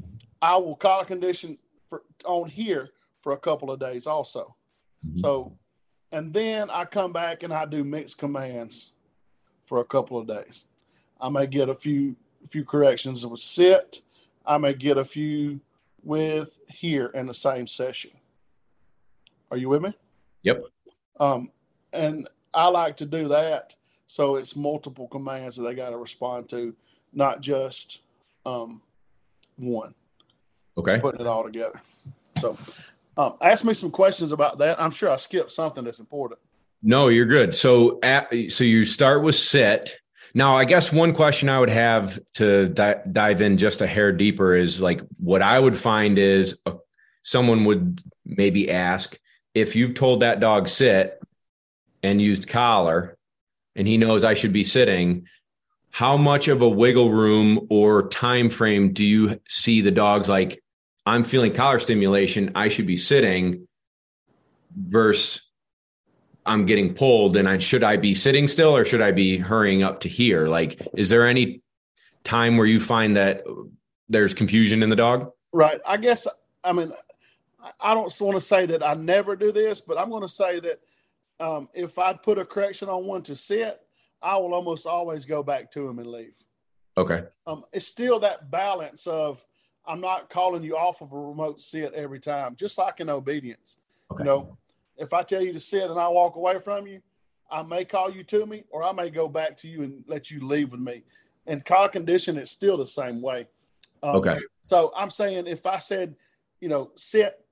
I will call a condition for on here for a couple of days also. Mhm. So, and then I come back and I do mixed commands for a couple of days. I may get a few few corrections with sit. I may get a few with here in the same session. Are you with me? Yep. Um, and I like to do that so it's multiple commands that they got to respond to, not just um, one Okay. putting it all together. So, um, ask me some questions about that. I'm sure I skipped something that's important. No, you're good. So, at, so you start with sit. Now, I guess one question I would have to di- dive in just a hair deeper is like what I would find is uh someone would maybe ask if you've told that dog sit and used collar, and he knows I should be sitting. How much of a wiggle room or time frame do you see the dogs like? I'm feeling collar stimulation. I should be sitting. Versus I'm getting pulled and I should I be sitting still or should I be hurrying up to here? Like, is there any time where you find that there's confusion in the dog? Right. I guess, I mean, I- don't want to say that I never do this, but I'm going to say that um, if I put a correction on one to sit, I will almost always go back to him and leave. Okay. Um, it's still that balance of I'm not calling you off of a remote sit every time, just like in obedience. Okay. You know, if I tell you to sit and I walk away from you, I may call you to me, or I may go back to you and let you leave with me. And collar condition, it's still the same way. Um, Okay. So I'm saying if I said, you know, sit,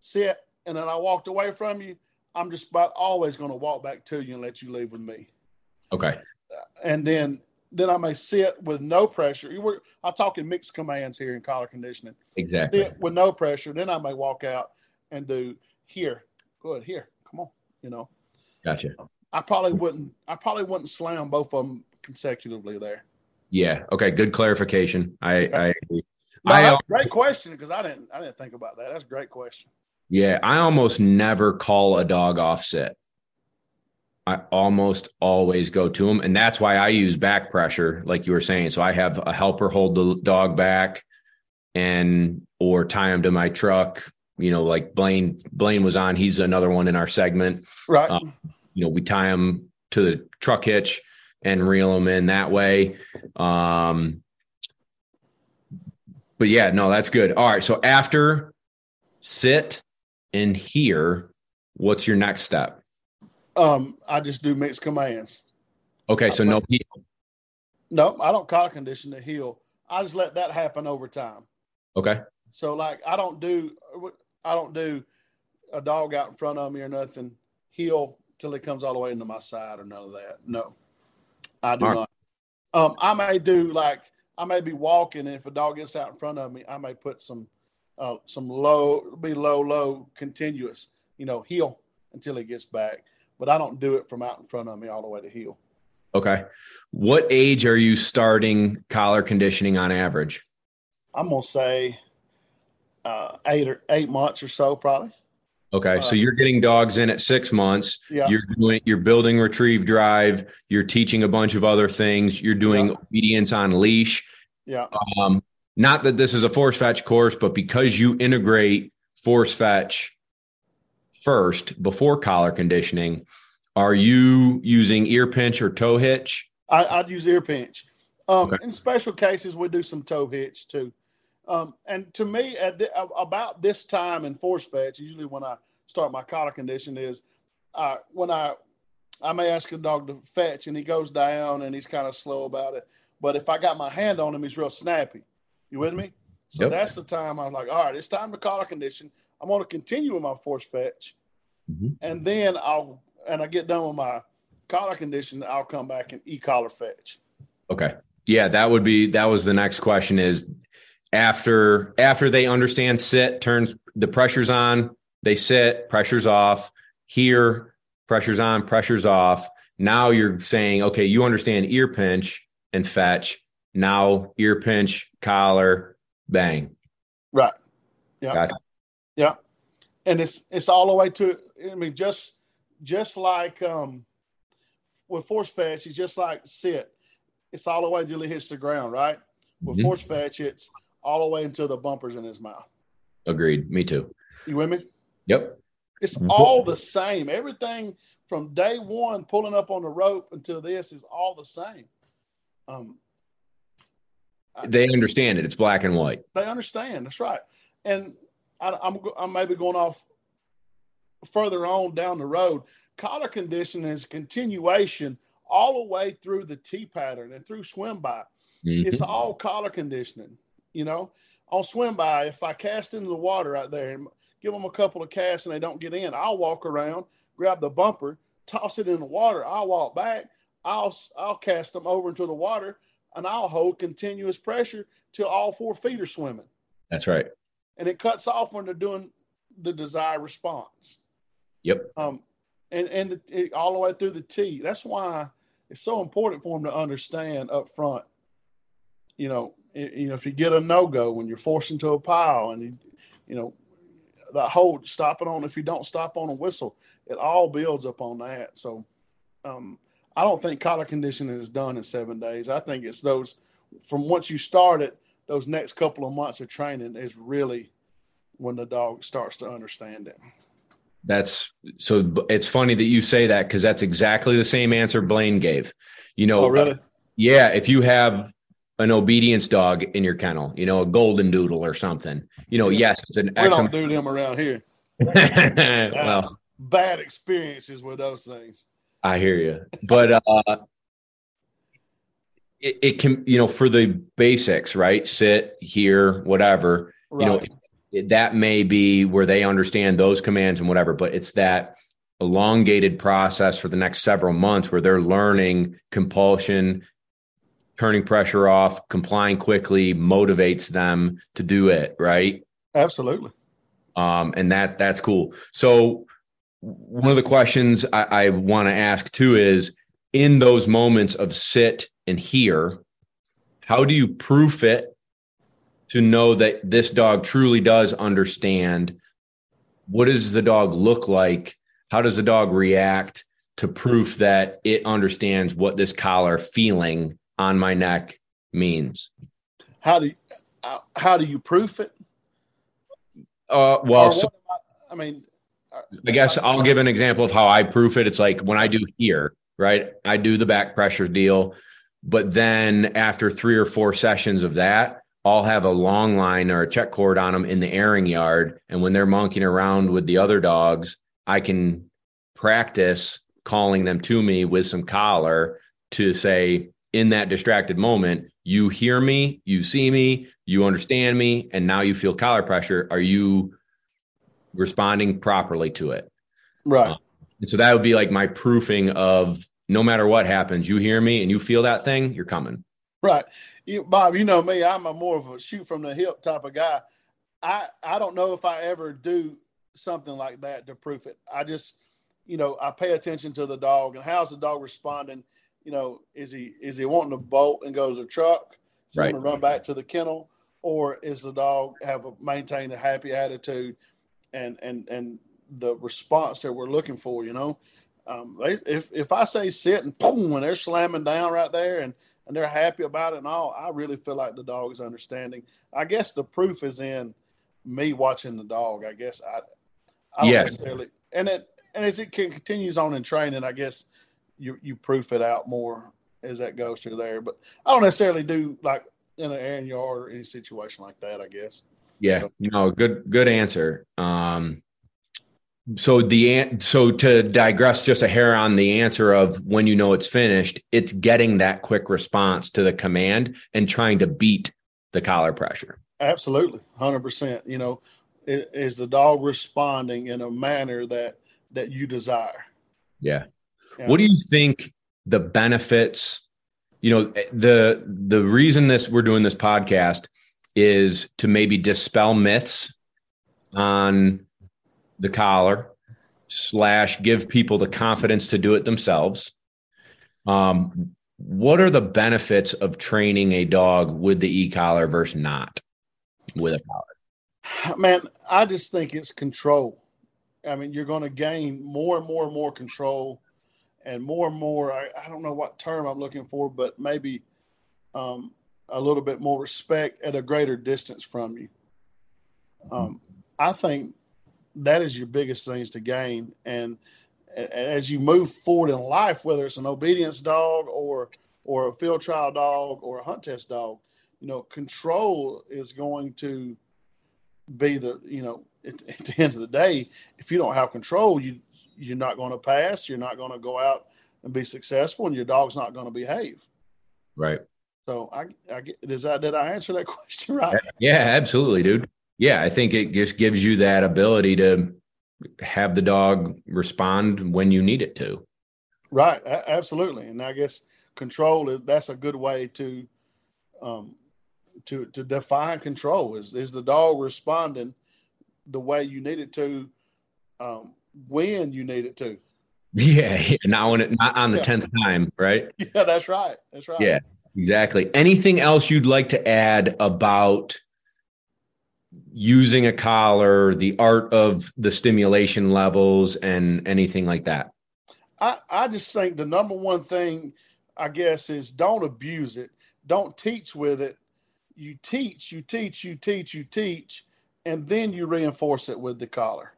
sit, and then I walked away from you, I'm just about always going to walk back to you and let you leave with me. Okay. And then then I may sit with no pressure. You were I'm talking mixed commands here in collar conditioning. Exactly. Sit with no pressure. Then I may walk out and do here. Good here. Come on. You know. Gotcha. I probably wouldn't I probably wouldn't slam both of them consecutively there. Yeah. Okay. Good clarification. I. No, I, a great question because I didn't I didn't think about that. That's a great question. Yeah, I almost never call a dog offset. I almost always go to him, and that's why I use back pressure, like you were saying. So I have a helper hold the dog back, and or tie him to my truck. You know, like Blaine. Blaine was on. He's another one in our segment. Right. Um, you know, we tie him to the truck hitch and reel him in that way. Um, but yeah, no, that's good. All right. So after sit and here, what's your next step? um, I just do mixed commands. Okay. So no heel. No, I don't collar condition to heel. I just let that happen over time. Okay. So like I don't do I don't do a dog out in front of me or nothing heel till he comes all the way into my side or none of that. No, I do right. not. Um, I may do like I may be walking and if a dog gets out in front of me, I may put some uh, some low be low low continuous you know heel until he gets back. But I don't do it from out in front of me all the way to heel. Okay. What age are you starting collar conditioning on average? I'm gonna say uh, eight or eight months or so, probably. Okay. so Uh, you're getting dogs in at six months. Yeah. You're doing, you're building retrieve drive. You're teaching a bunch of other things. You're doing Yeah. obedience on leash. Yeah. Um, not that this is a force fetch course, but because you integrate force fetch first before collar conditioning, are you using ear pinch or toe hitch? I, I'd use ear pinch. Um, Okay. In special cases, we do some toe hitch too. Um, and to me, at the, about this time in force fetch, usually when I start my collar condition is uh, when I I may ask a dog to fetch and he goes down and he's kind of slow about it. But if I got my hand on him, he's real snappy. You with me? So Yep. that's the time I'm like, all right, it's time to collar condition. I'm going to continue with my force fetch, Mhm. and then I'll and I get done with my collar condition. I'll come back and e collar fetch. Okay. Yeah, that would be that was the next question is after after they understand sit turns the pressure's on, they sit, pressure's off, here, pressure's on, pressure's off. Now you're saying, okay, you understand ear pinch and fetch. Now ear pinch, collar, bang. Right. Yeah. Gotcha. Yeah. And it's it's all the way to I mean just just like um with force fetch, it's just like sit. It's all the way till he hits the ground, right? With Mhm. force fetch, it's all the way until the bumpers in his mouth. Agreed. Me too. You with me? Yep. It's Mhm. all the same. Everything from day one pulling up on the rope until this is all the same. Um They understand it. It's black and white. They understand. That's right. And I, I'm I'm maybe going off further on down the road. Collar conditioning is continuation all the way through the T pattern and through swim by. Mhm. It's all collar conditioning. You know, on swim by, if I cast into the water out there and give them a couple of casts and they don't get in, I'll walk around, grab the bumper, toss it in the water. I'll walk back. I'll I'll cast them over into the water and I'll hold continuous pressure till all four feet are swimming That's right. and it cuts off when they're doing the desired response. Yep. Um, and and the, it, all the way through the T. That's why it's so important for them to understand up front. You know, i- you know, if you get a no go when you're forced into a pile, and you, you know, that hold stopping on. If you don't stop on a whistle, it all builds up on that. So, um, I don't think collar conditioning is done in seven days. I think it's those from once you start it, those next couple of months of training is really when the dog starts to understand it. That's so it's funny that you say that because that's exactly the same answer Blaine gave. You know, Oh, really? Yeah, if you have an obedience dog in your kennel, you know, a golden doodle or something, you know, yes, it's an We don't do them around here. well, Bad experiences with those things. I hear you, but uh, it, it can, you know, for the basics, right? Sit here, whatever. Right. You know, that may be where they understand those commands and whatever, but it's that elongated process for the next several months where they're learning compulsion, turning pressure off, complying quickly motivates them to do it, right? Absolutely. Um, and that that's cool. So one of the questions I, I want to ask too is in those moments of sit and hear, how do you proof it to know that this dog truly does understand? What does the dog look like? How does the dog react to proof that it understands what this collar feeling on my neck means? How do you, uh, how do you proof it? Uh, well, so, I, I, mean, I guess I'll give an example of how I proof it. It's like when I do here, right? I do the back pressure deal, but then after three or four sessions of that, I'll have a long line or a check cord on them in the airing yard. And when they're monkeying around with the other dogs, I can practice calling them to me with some collar to say, in that distracted moment, you hear me, you see me, you understand me, and now you feel collar pressure. Are you responding properly to it? Right. Um, and so that would be like my proofing of no matter what happens, you hear me and you feel that thing, you're coming. Right. You, Bob, you know me, I'm a more of a shoot from the hip type of guy. I, I don't know if I ever do something like that to proof it. I just, you know, I pay attention to the dog and how's the dog responding you know, is he is he wanting to bolt and go to the truck? Is he right. want to run back to the kennel, or is the dog have a, maintained a happy attitude and and and the response that we're looking for? You know, um, they, if if I say sit and boom, when they're slamming down right there and and they're happy about it and all, I really feel like the dog is understanding. I guess the proof is in me watching the dog. I guess I, I don't yes. necessarily, and it and as it can, continues on in training, I guess you you proof it out more as that goes through there. But I don't necessarily do like in an airing yard or any situation like that. I guess. Yeah, know, good good answer. Um, so the so to digress just a hair on the answer of when you know it's finished, it's getting that quick response to the command and trying to beat the collar pressure. Absolutely, hundred percent. You know, is the dog responding in a manner that that you desire? Yeah. What do you think the benefits? You know, the the reason this we're doing this podcast is to maybe dispel myths on the collar slash give people the confidence to do it themselves. Um, what are the benefits of training a dog with the e-collar versus not with a collar? Man, I just think it's control. I mean, you're going to gain more and more and more control and more and more, I, I don't know what term I'm looking for, but maybe um, a little bit more respect at a greater distance from you. Um, I think that is your biggest things to gain. And as you move forward in life, whether it's an obedience dog or or a field trial dog or a hunt test dog, you know, control is going to be the you know at, at the end of the day, if you don't have control, you you're not going to pass. You're not going to go out and be successful, and your dog's not going to behave. Right. So I, I does that did I answer that question right? Yeah, absolutely, dude. Yeah, I think it just gives you that ability to have the dog respond when you need it to. Right, absolutely, and I guess control is that's a good way to um to to define control is is the dog responding the way you need it to um when you need it to. Yeah, yeah. not when it not on the tenth time, right? Yeah, that's right. That's right. Yeah, exactly. Anything else you'd like to add about using a collar, the art of the stimulation levels, and anything like that? I, I just think the number one thing, I guess, is don't abuse it. Don't teach with it. You teach, you teach, you teach, you teach, and then you reinforce it with the collar.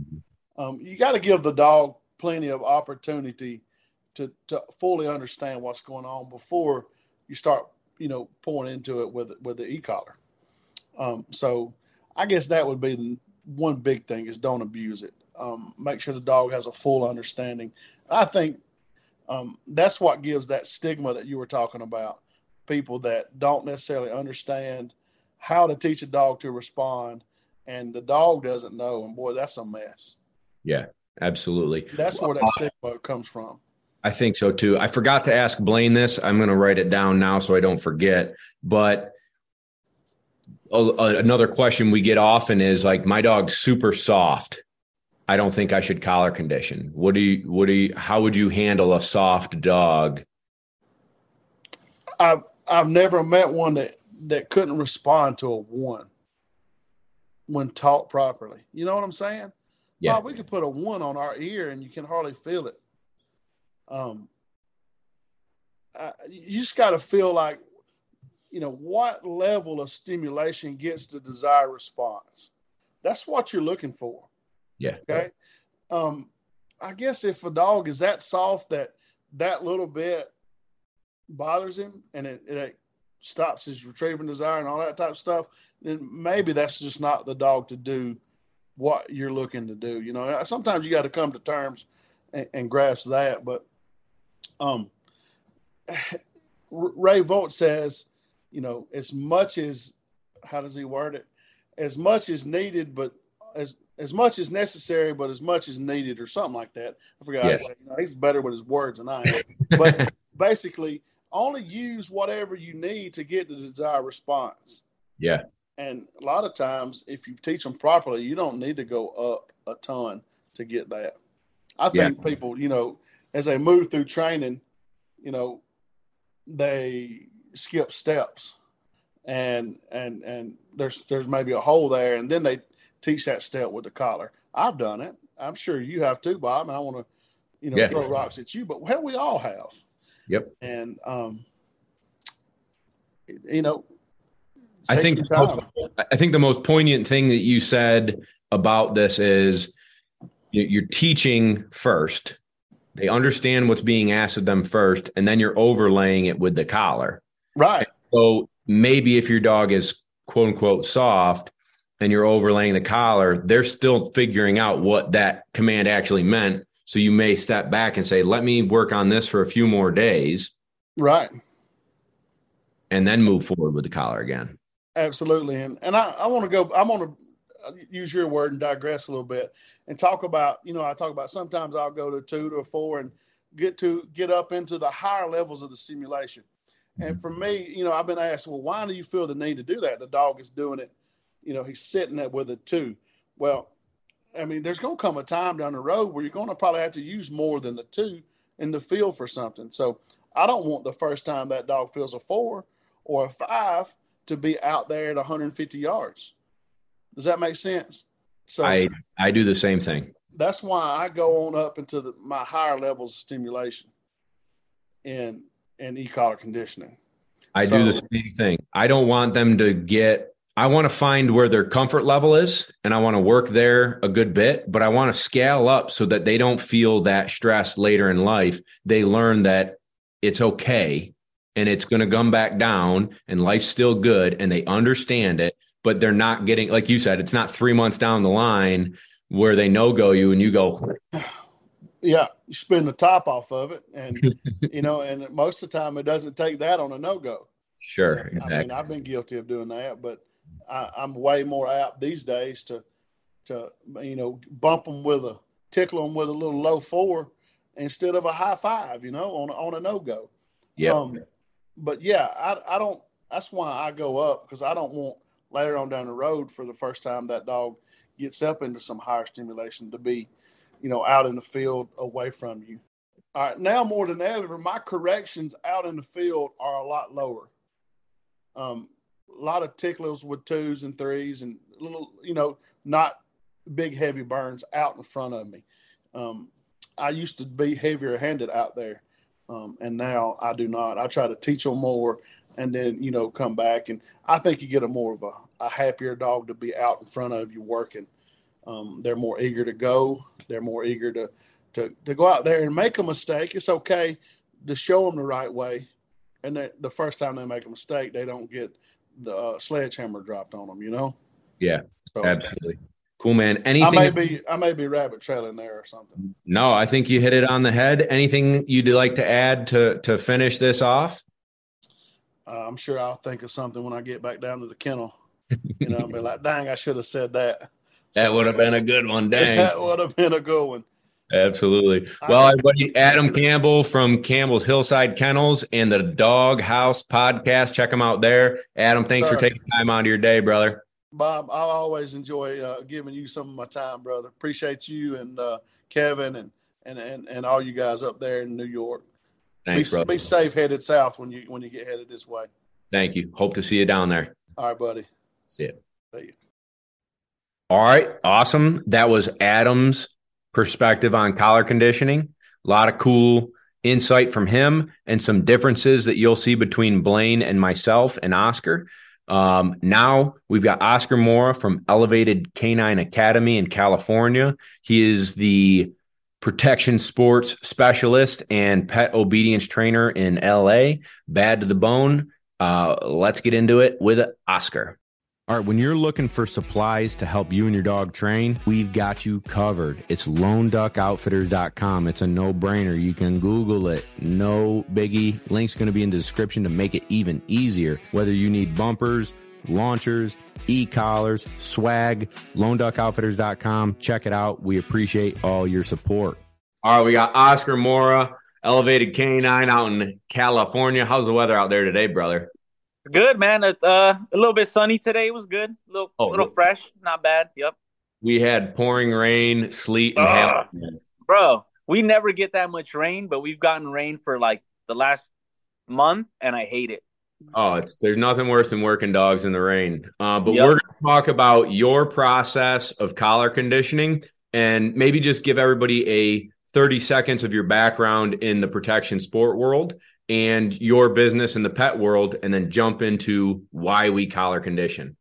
Mm-hmm um, you got to give the dog plenty of opportunity to, to fully understand what's going on before you start, you know, pouring into it with with the e-collar. Um, so I guess that would be one big thing is don't abuse it. Um, make sure the dog has a full understanding. I think um, that's what gives that stigma that you were talking about. People that don't necessarily understand how to teach a dog to respond and the dog doesn't know, and boy, that's a mess. Yeah, absolutely. That's where that stigma comes from. I think so too. I forgot to ask Blaine this. I'm going to write it down now so I don't forget. But another question we get often is like, my dog's super soft. I don't think I should collar condition. What do you, what do you, how would you handle a soft dog? I've, I've never met one that, that couldn't respond to a one when taught properly. You know what I'm saying? Yeah. We could put a one on our ear and you can hardly feel it. Um, uh, you just got to feel like, you know, what level of stimulation gets the desired response. That's what you're looking for. Yeah. Okay. Um, I guess if a dog is that soft that that little bit bothers him and it, it stops his retrieving desire and all that type of stuff, then maybe that's just not the dog to do what you're looking to do. You know, sometimes you got to come to terms and, and grasp that. But um, Ray Volt says, you know, as much as how does he word it? As much as needed, but as as much as necessary, but as much as needed, or something like that. I forgot. Yes. He's better with his words than I am. but basically, only use whatever you need to get the desired response. Yeah. And a lot of times, if you teach them properly, you don't need to go up a ton to get that. I think yeah. people, you know, as they move through training, you know, they skip steps and and and there's there's maybe a hole there and then they teach that step with the collar. I've done it. I'm sure you have too, Bob. And I want to, you know, yeah. throw rocks at you, but hell, we all have. Yep. And um, you know, I think most, I think the most poignant thing that you said about this is you're teaching first they understand what's being asked of them first, and then you're overlaying it with the collar. Right. So maybe if your dog is quote unquote soft and you're overlaying the collar, they're still figuring out what that command actually meant. So you may step back and say, let me work on this for a few more days. Right. And then move forward with the collar again. Absolutely. And and I, I want to go, I want to uh, use your word and digress a little bit and talk about, you know, I talk about sometimes I'll go to two to a four and get to get up into the higher levels of the stimulation. And mm-hmm. for me, you know, I've been asked, well, why do you feel the need to do that? The dog is doing it, you know, he's sitting there with a two. Well, I mean, there's going to come a time down the road where you're going to probably have to use more than the two in the field for something. So I don't want the first time that dog feels a four or a five to be out there at 150 yards. Does that make sense? So I I do the same thing. That's why I go on up into the, my higher levels of stimulation in in e-collar conditioning. I so, do the same thing. I don't want them to get I want to find where their comfort level is and I want to work there a good bit, but I want to scale up so that they don't feel that stress later in life. They learn that it's okay and it's going to come back down and life's still good and they understand it but they're not getting like you said it's not three months down the line where they no go you and you go yeah you spin the top off of it. And you know and most of the time it doesn't take that on a no go sure exactly. I mean, i've been guilty of doing that but I, i'm way more apt these days to to you know bump them with a tickle them with a little low four instead of a high five you know on a, on a no go yeah um, but yeah I, I don't that's why i go up because i don't want later on down the road for the first time that dog gets up into some higher stimulation to be, you know, out in the field away from you. All right, now more than ever, my corrections out in the field are a lot lower. Um, a lot of ticklers with twos and threes and little, you know, not big heavy burns out in front of me. Um, I used to be heavier handed out there, um, and now I do not. I try to teach them more and then you know come back. And i think you get a more of a, a happier dog to be out in front of you working. Um, they're more eager to go. They're more eager to, to to go out there and make a mistake. It's okay to show them the right way. And the first time they make a mistake they don't get the uh, sledgehammer dropped on them you know? Yeah so, absolutely. Cool man. Anything i may be i may be rabbit trailing there or something. No i think you hit it on the head. Anything you'd like to add to to finish this off uh, I'm sure I'll think of something when I get back down to the kennel. You know, I'll be like, dang, I should have said that. That would have been a good one. Dang. that would have been a good one. Absolutely. Well, everybody, Adam Campbell from Campbell's Hillside Kennels and the Dog House podcast. Check them out there. Adam, thanks for taking time out of your day, brother. Bob, I always enjoy uh, giving you some of my time, brother. Appreciate you and uh, Kevin and, and and and all you guys up there in New York. Thanks, be. Be safe headed south when you when you get headed this way. Thank you. Hope to see you down there. All right, buddy. See you. See you. All right, awesome. That was Adam's perspective on collar conditioning. A lot of cool insight from him and some differences that you'll see between Blaine and myself and Oscar. Um, now we've got Oscar Mora from Elevated Canine Academy in California. He is the protection sports specialist and pet obedience trainer in LA. Bad to the bone. Uh, let's get into it with Oscar. All right, when you're looking for supplies to help you and your dog train, we've got you covered. It's loneduckoutfitters.com. It's a no brainer. You can Google it. No biggie. Link's going to be in the description to make it even easier. Whether you need bumpers, launchers, e-collars, swag, loneduckoutfitters.com. Check it out. We appreciate all your support. All right, we got Oscar Mora, Elevated Canine out in California. How's the weather out there today, brother? Good man. Uh, a little bit sunny today. It was good. A little, oh, little fresh. Not bad. Yep. We had pouring rain, sleet, and uh, hail. Bro, we never get that much rain, but we've gotten rain for like the last month, and I hate it. Oh, it's there's nothing worse than working dogs in the rain. Uh, but yep. we're going to talk about your process of collar conditioning, and maybe just give everybody a 30 seconds of your background in the protection sport world and your business in the pet world and then jump into why we collar condition.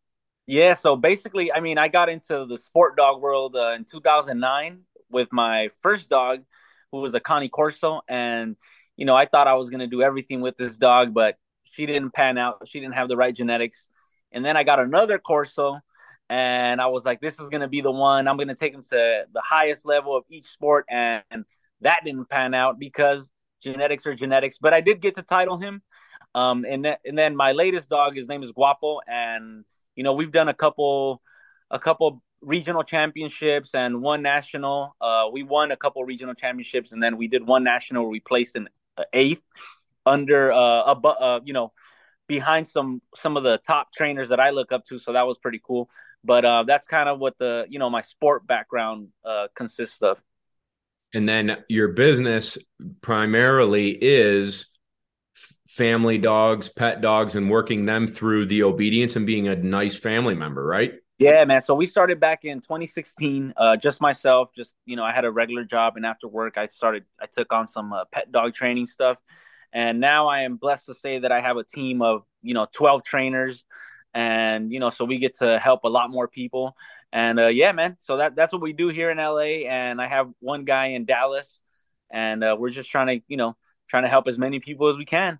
Yeah, so basically, I mean, I got into the sport dog world uh, in 2009 with my first dog, who was a Cane Corso, and you know, I thought I was going to do everything with this dog, but she didn't pan out. She didn't have the right genetics. And then I got another Corso, and I was like, this is going to be the one. I'm going to take him to the highest level of each sport, and that didn't pan out because genetics are genetics. But I did get to title him. Um, and th- and then my latest dog, his name is Guapo, and you know we've done a couple, a couple regional championships and one national. Uh, we won a couple regional championships, and then we did one national where we placed in eighth under uh, a uh, you know behind some some of the top trainers that I look up to. So that was pretty cool. But uh, that's kind of what the you know my sport background uh, consists of. And then your business primarily is family dogs, pet dogs, and working them through the obedience and being a nice family member, right? Yeah, man. So we started back in 2016. Uh, just myself, just you know, I had a regular job, and after work, I started. I took on some uh, pet dog training stuff, and now I am blessed to say that I have a team of you know 12 trainers, and you know, so we get to help a lot more people. And uh, yeah, man. So that that's what we do here in LA. And I have one guy in Dallas, and uh, we're just trying to, you know, trying to help as many people as we can.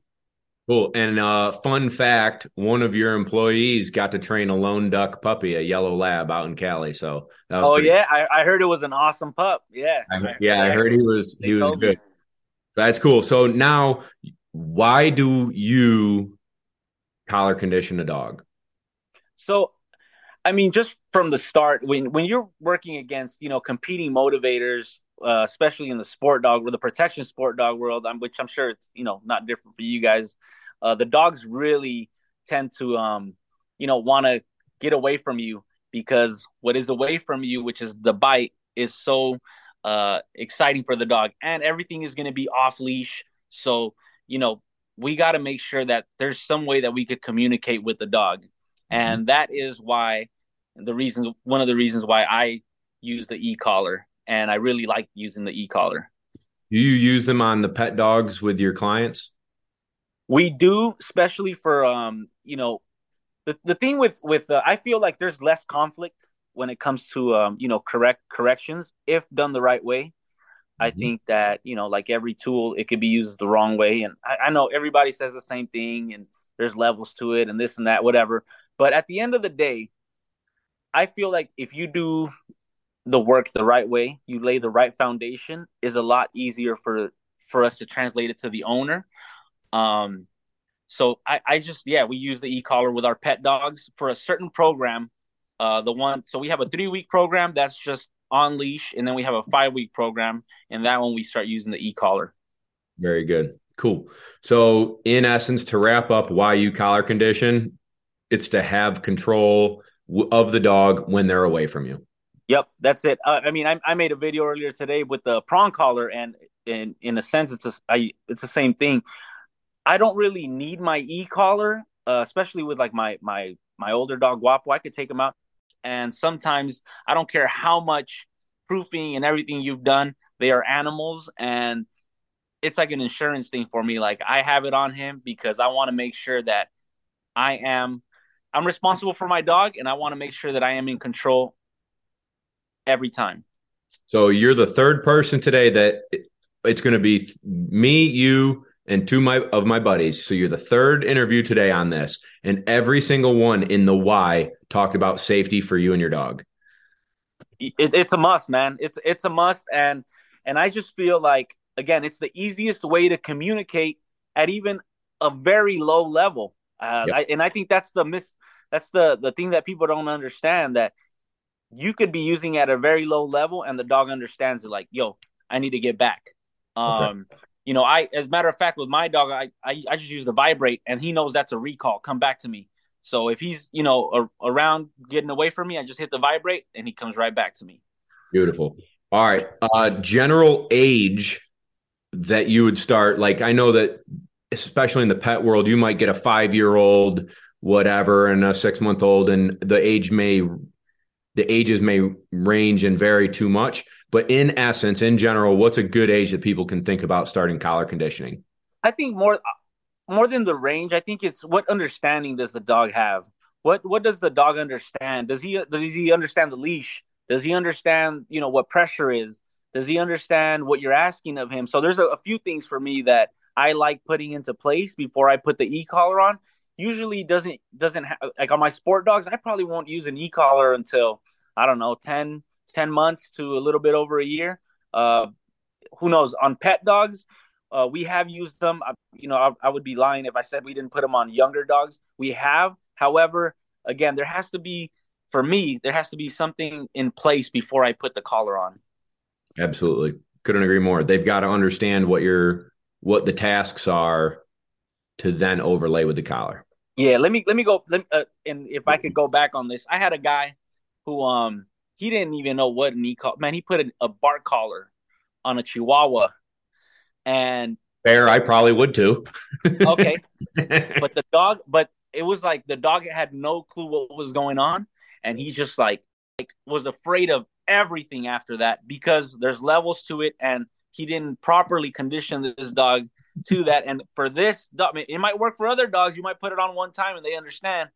Cool. And uh, fun fact: one of your employees got to train a lone duck puppy, a yellow lab, out in Cali. So oh pretty- yeah, I, I, heard it was an awesome pup. Yeah, I, yeah, I heard he was he was good. So that's cool. So now, why do you collar condition a dog? So I mean, just from the start, when when you're working against you know competing motivators, uh, especially in the sport dog or the protection sport dog world, which I'm sure it's you know not different for you guys, uh, the dogs really tend to um, you know want to get away from you because what is away from you, which is the bite, is so uh, exciting for the dog, and everything is going to be off leash. So you know we got to make sure that there's some way that we could communicate with the dog, mm-hmm. and that is why the reason one of the reasons why I use the e-collar and I really like using the e-collar. Do you use them on the pet dogs with your clients? We do, especially for um, you know, the the thing with with uh, I feel like there's less conflict when it comes to um, you know, correct corrections if done the right way. Mm-hmm. I think that you know, like every tool, it could be used the wrong way, and I, I know everybody says the same thing, and there's levels to it, and this and that, whatever. But at the end of the day, I feel like if you do the work the right way, you lay the right foundation, is a lot easier for for us to translate it to the owner. Um, So I, I just yeah, we use the e-collar with our pet dogs for a certain program. Uh, the one so we have a three week program that's just on leash, and then we have a five week program, and that one we start using the e-collar. Very good. Cool. So, in essence, to wrap up why you collar condition, it's to have control of the dog when they're away from you. Yep, that's it. Uh, I mean, I, I, made a video earlier today with the prong collar, and in in a sense, it's a, I, it's the same thing. I don't really need my e collar, uh, especially with like my my my older dog Guapo. I could take him out, and sometimes I don't care how much proofing and everything you've done. They are animals, and it's like an insurance thing for me. Like I have it on him because I want to make sure that I am I'm responsible for my dog and I want to make sure that I am in control every time. So you're the third person today that it's going to be me, you, and two my of my buddies. So you're the third interview today on this, and every single one in the why talked about safety for you and your dog. It, it's a must, man. It's it's a must, and and I just feel like again, it's the easiest way to communicate at even a very low level. Uh, yep. I, and I think that's the miss. That's the the thing that people don't understand that you could be using at a very low level, and the dog understands it. Like, yo, I need to get back. Um, okay. You know, I as a matter of fact, with my dog, I, I I just use the vibrate, and he knows that's a recall. Come back to me. So if he's you know a, around getting away from me, I just hit the vibrate, and he comes right back to me. Beautiful. All right. Uh, general age that you would start like i know that especially in the pet world you might get a five year old whatever and a six month old and the age may the ages may range and vary too much but in essence in general what's a good age that people can think about starting collar conditioning i think more more than the range i think it's what understanding does the dog have what what does the dog understand does he does he understand the leash does he understand you know what pressure is does he understand what you're asking of him? So there's a, a few things for me that I like putting into place before I put the e-collar on. Usually doesn't doesn't ha- like on my sport dogs. I probably won't use an e-collar until I don't know 10, 10 months to a little bit over a year. Uh, who knows? On pet dogs, uh, we have used them. I, you know, I, I, would be lying if I said we didn't put them on younger dogs. We have, however, again, there has to be for me there has to be something in place before I put the collar on. Absolutely. Couldn't agree more. They've got to understand what your what the tasks are to then overlay with the collar. Yeah, let me let me go. Let uh, and if I could go back on this, I had a guy who um he didn't even know what an e collar. Man, he put a, a bark collar on a Chihuahua, and fair. I probably would too. okay, but the dog, but it was like the dog had no clue what was going on, and he just like like was afraid of everything after that because there's levels to it and he didn't properly condition this dog to that and for this dog it might work for other dogs you might put it on one time and they understand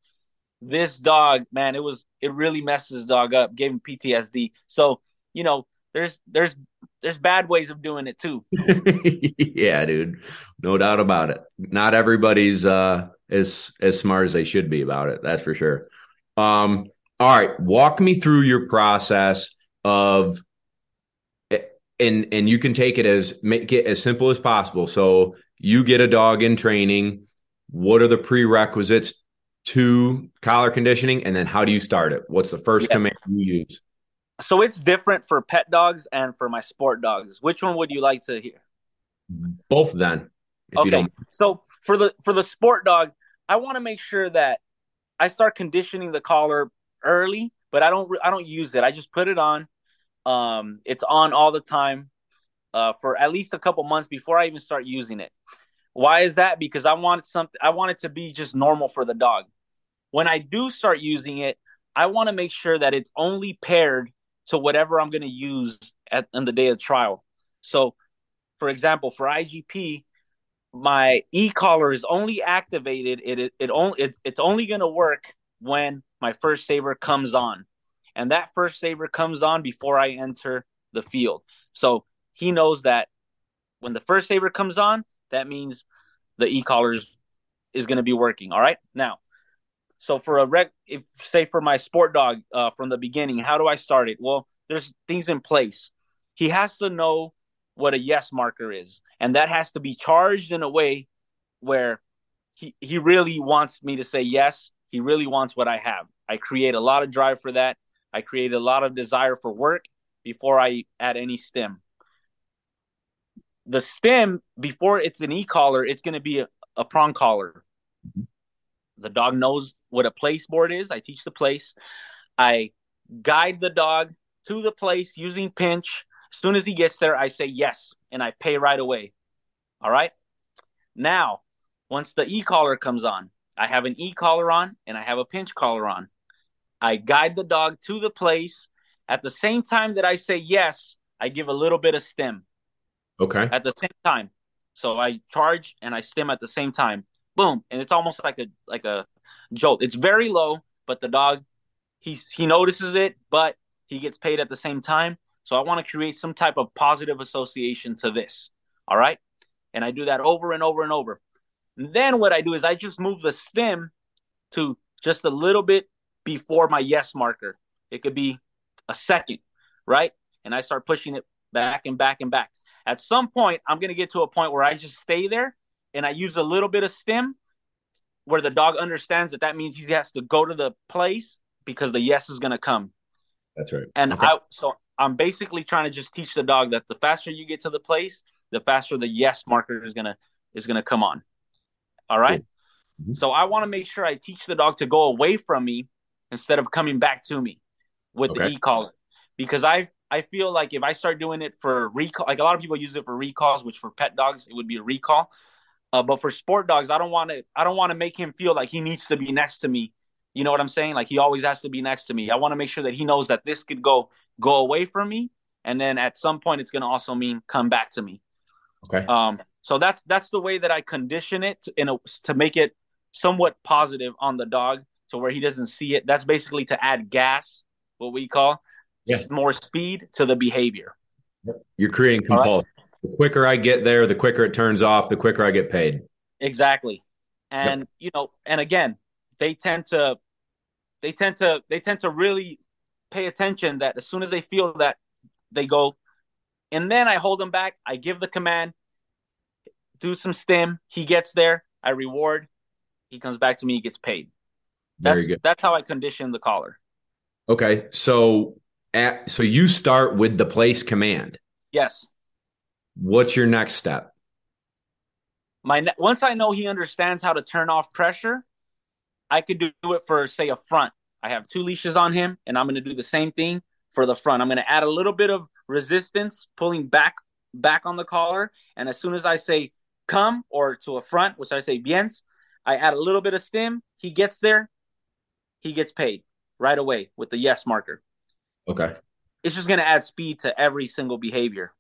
this dog man it was it really messed his dog up gave him ptsd so you know there's there's there's bad ways of doing it too. Yeah dude. No doubt about it. Not everybody's uh as as smart as they should be about it that's for sure. Um all right walk me through your process of and and you can take it as make it as simple as possible. So you get a dog in training. What are the prerequisites to collar conditioning, and then how do you start it? What's the first yeah. command you use? So it's different for pet dogs and for my sport dogs. Which one would you like to hear? Both then. okay. So for the for the sport dog, I want to make sure that I start conditioning the collar early but I don't I don't use it. I just put it on. Um, it's on all the time uh, for at least a couple months before I even start using it. Why is that? Because I want something. I want it to be just normal for the dog. When I do start using it, I want to make sure that it's only paired to whatever I'm going to use at in the day of trial. So, for example, for IGP, my e collar is only activated. It it, it only it's it's only going to work when my fur saver comes on. And that fur saver comes on before I enter the field. So he knows that when the fur saver comes on, that means the e-collars is going to be working. All right. Now, so for a rec, if say for my sport dog uh, from the beginning, how do I start it? Well, there's things in place. He has to know what a yes marker is, and that has to be charged in a way where he he really wants me to say yes. He really wants what I have. I create a lot of drive for that. I create a lot of desire for work before I add any stim. The stim before it's an e-collar, it's going to be a, a prong collar. The dog knows what a place board is. I teach the place. I guide the dog to the place using pinch. As soon as he gets there, I say yes, and I pay right away. All right. Now, once the e collar comes on, I have an e collar on and I have a pinch collar on. I guide the dog to the place. At the same time that I say yes, I give a little bit of stim. Okay. At the same time. So I charge and I stim at the same time. Boom. And it's almost like a like a jolt. It's very low, but the dog he's he notices it, but he gets paid at the same time. So I want to create some type of positive association to this. All right. And I do that over and over and over. And then what I do is I just move the stim to just a little bit before my yes marker. It could be a second, right? And I start pushing it back and back and back. At some point, I'm going to get to a point where I just stay there and I use a little bit of stim where the dog understands that that means he has to go to the place because the yes is going to come. That's right. And okay. I so I'm basically trying to just teach the dog that the faster you get to the place, the faster the yes marker is gonna is gonna come on. All right? mm-hmm. So I want to make sure I teach the dog to go away from me instead of coming back to me with okay. the e-collar. Because I I feel like if I start doing it for recall, like a lot of people use it for recalls, which for pet dogs it would be a recall. Uh, but for sport dogs, I don't want to. I don't want to make him feel like he needs to be next to me. You know what I'm saying? Like he always has to be next to me. I want to make sure that he knows that this could go go away from me, and then at some point it's going to also mean come back to me. Okay. Um. So that's that's the way that I condition it in a, to make it somewhat positive on the dog, to where he doesn't see it. That's basically to add gas, what we call, yeah. more speed to the behavior. You're creating compulsion. The quicker I get there, the quicker it turns off, the quicker I get paid. Exactly. And yep. you know, and again, they tend to they tend to they tend to really pay attention that as soon as they feel that they go and then I hold them back, I give the command, do some stim, he gets there, I reward, he comes back to me, he gets paid. That's, Very good. That's how I condition the collar. Okay. So at, so you start with the place command. Yes. What's your next step? My once I know he understands how to turn off pressure, I could do it for say a front. I have two leashes on him, and I'm going to do the same thing for the front. I'm going to add a little bit of resistance, pulling back back on the collar, and as soon as I say come or to a front, which I say viens, I add a little bit of stim. He gets there, he gets paid right away with the yes marker. Okay. It's just going to add speed to every single behavior.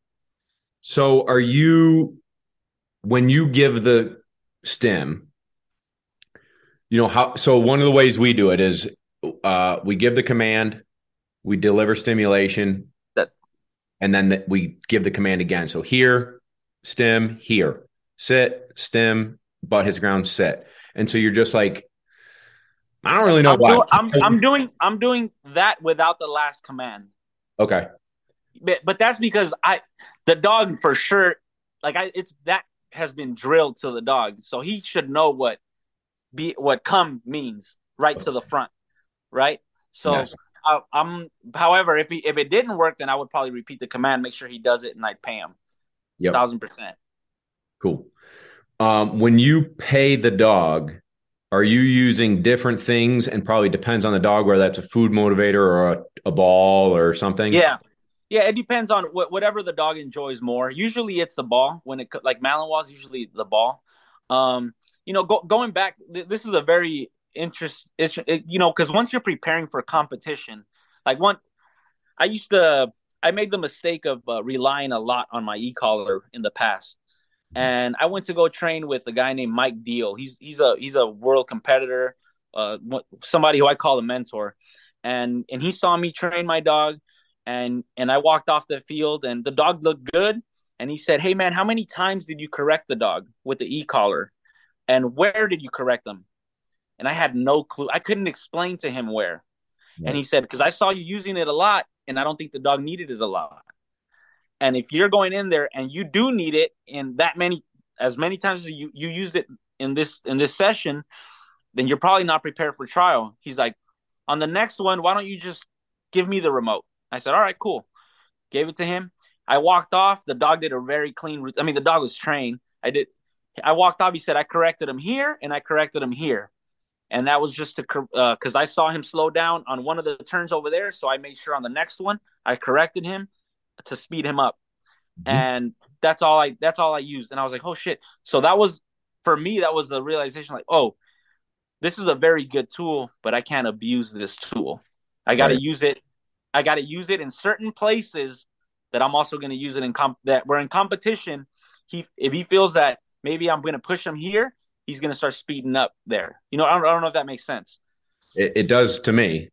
So, are you when you give the stim? You know how? So one of the ways we do it is uh, we give the command, we deliver stimulation, that, and then the, we give the command again. So here, stim, here, sit, stim, butt his ground, sit, and so you're just like, I don't really know I'm why. Do, I'm, I'm doing I'm doing that without the last command. Okay. But, but that's because I the dog for sure like I it's that has been drilled to the dog, so he should know what be what come means right okay. to the front right? So yes. I, am however, if he, if it didn't work, then I would probably repeat the command, make sure he does it, and I'd pay him. Yeah. thousand percent. Cool. Um, when you pay the dog, are you using different things? And probably depends on the dog, whether that's a food motivator or a, a ball or something. Yeah, yeah, it depends on what, whatever the dog enjoys more. Usually, it's the ball. When it like Malinois, usually the ball. Um, you know, go, going back, th- this is a very interest it, you know because once you're preparing for competition like one i used to i made the mistake of uh, relying a lot on my e-collar in the past and i went to go train with a guy named mike deal he's he's a he's a world competitor uh somebody who i call a mentor and and he saw me train my dog and and i walked off the field and the dog looked good and he said hey man how many times did you correct the dog with the e-collar and where did you correct them and I had no clue. I couldn't explain to him where. And he said, because I saw you using it a lot, and I don't think the dog needed it a lot. And if you're going in there and you do need it in that many, as many times as you, you use it in this in this session, then you're probably not prepared for trial. He's like, on the next one, why don't you just give me the remote? I said, all right, cool. Gave it to him. I walked off. The dog did a very clean. I mean, the dog was trained. I did. I walked off. He said I corrected him here and I corrected him here, and that was just to because uh, I saw him slow down on one of the turns over there. So I made sure on the next one I corrected him to speed him up, mm-hmm. and that's all I that's all I used. And I was like, oh shit. So that was for me. That was the realization. Like, oh, this is a very good tool, but I can't abuse this tool. I got to right. use it. I got to use it in certain places that I'm also going to use it in comp that we're in competition. He if he feels that maybe I'm going to push him here, he's going to start speeding up there. You know, I don't, I don't know if that makes sense. It, it does to me.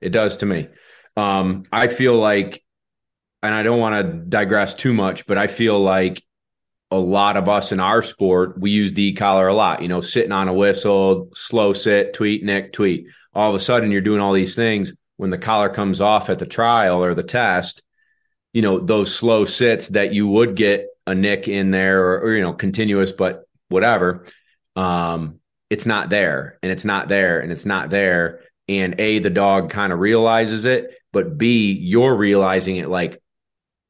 It does to me. Um, I feel like, and I don't want to digress too much, but I feel like a lot of us in our sport, we use the collar a lot, you know, sitting on a whistle, slow sit, tweet, nick, tweet. All of a sudden, you're doing all these things. When the collar comes off at the trial or the test, you know, those slow sits that you would get a nick in there or, or you know, continuous, but whatever, um, it's not there and it's not there and it's not there. And A, the dog kind of realizes it, but B, you're realizing it like,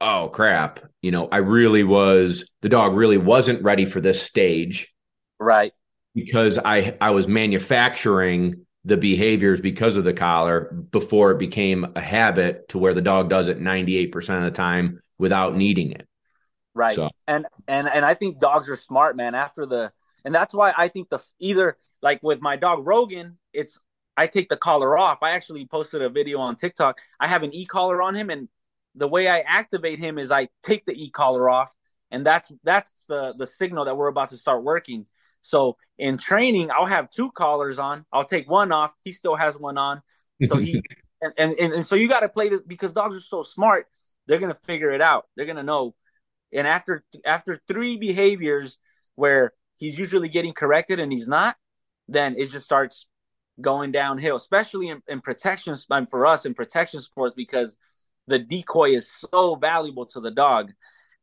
oh crap, you know, I really was the dog really wasn't ready for this stage. Right. Because I I was manufacturing the behaviors because of the collar before it became a habit to where the dog does it 98% of the time without needing it. Right. So. And and and I think dogs are smart, man, after the and that's why I think the either like with my dog Rogan, it's I take the collar off. I actually posted a video on TikTok. I have an e-collar on him and the way I activate him is I take the e-collar off, and that's that's the the signal that we're about to start working. So in training, I'll have two collars on. I'll take one off. He still has one on. So he and, and, and so you got to play this because dogs are so smart. They're gonna figure it out. They're gonna know. And after after three behaviors where he's usually getting corrected and he's not, then it just starts going downhill. Especially in, in protection, um, for us in protection sports because the decoy is so valuable to the dog.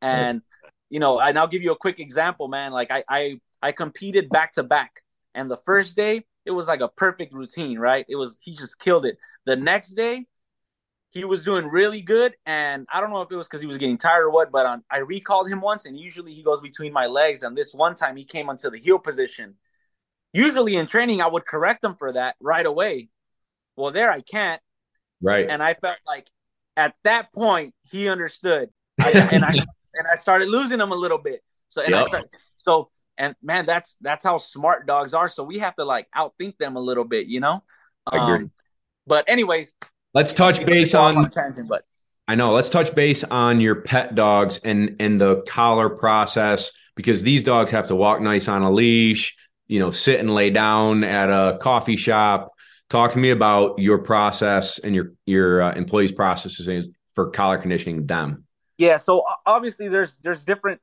And you know, and I'll give you a quick example, man. Like I I I competed back to back, and the first day it was like a perfect routine, right? It was he just killed it. The next day he was doing really good, and I don't know if it was because he was getting tired or what, but on, I recalled him once, and usually he goes between my legs, and this one time he came onto the heel position. Usually in training, I would correct him for that right away. Well, there I can't. Right. And I felt like at that point he understood, I, and I and I started losing him a little bit. So and yep. I started, so and man, that's that's how smart dogs are. So we have to like outthink them a little bit, you know. Um, but anyways, let's touch base on. but I know. Let's touch base on your pet dogs and and the collar process because these dogs have to walk nice on a leash. You know, sit and lay down at a coffee shop Talk to me about your process and your your uh, employees' processes for collar conditioning them. Yeah, so obviously there's there's different.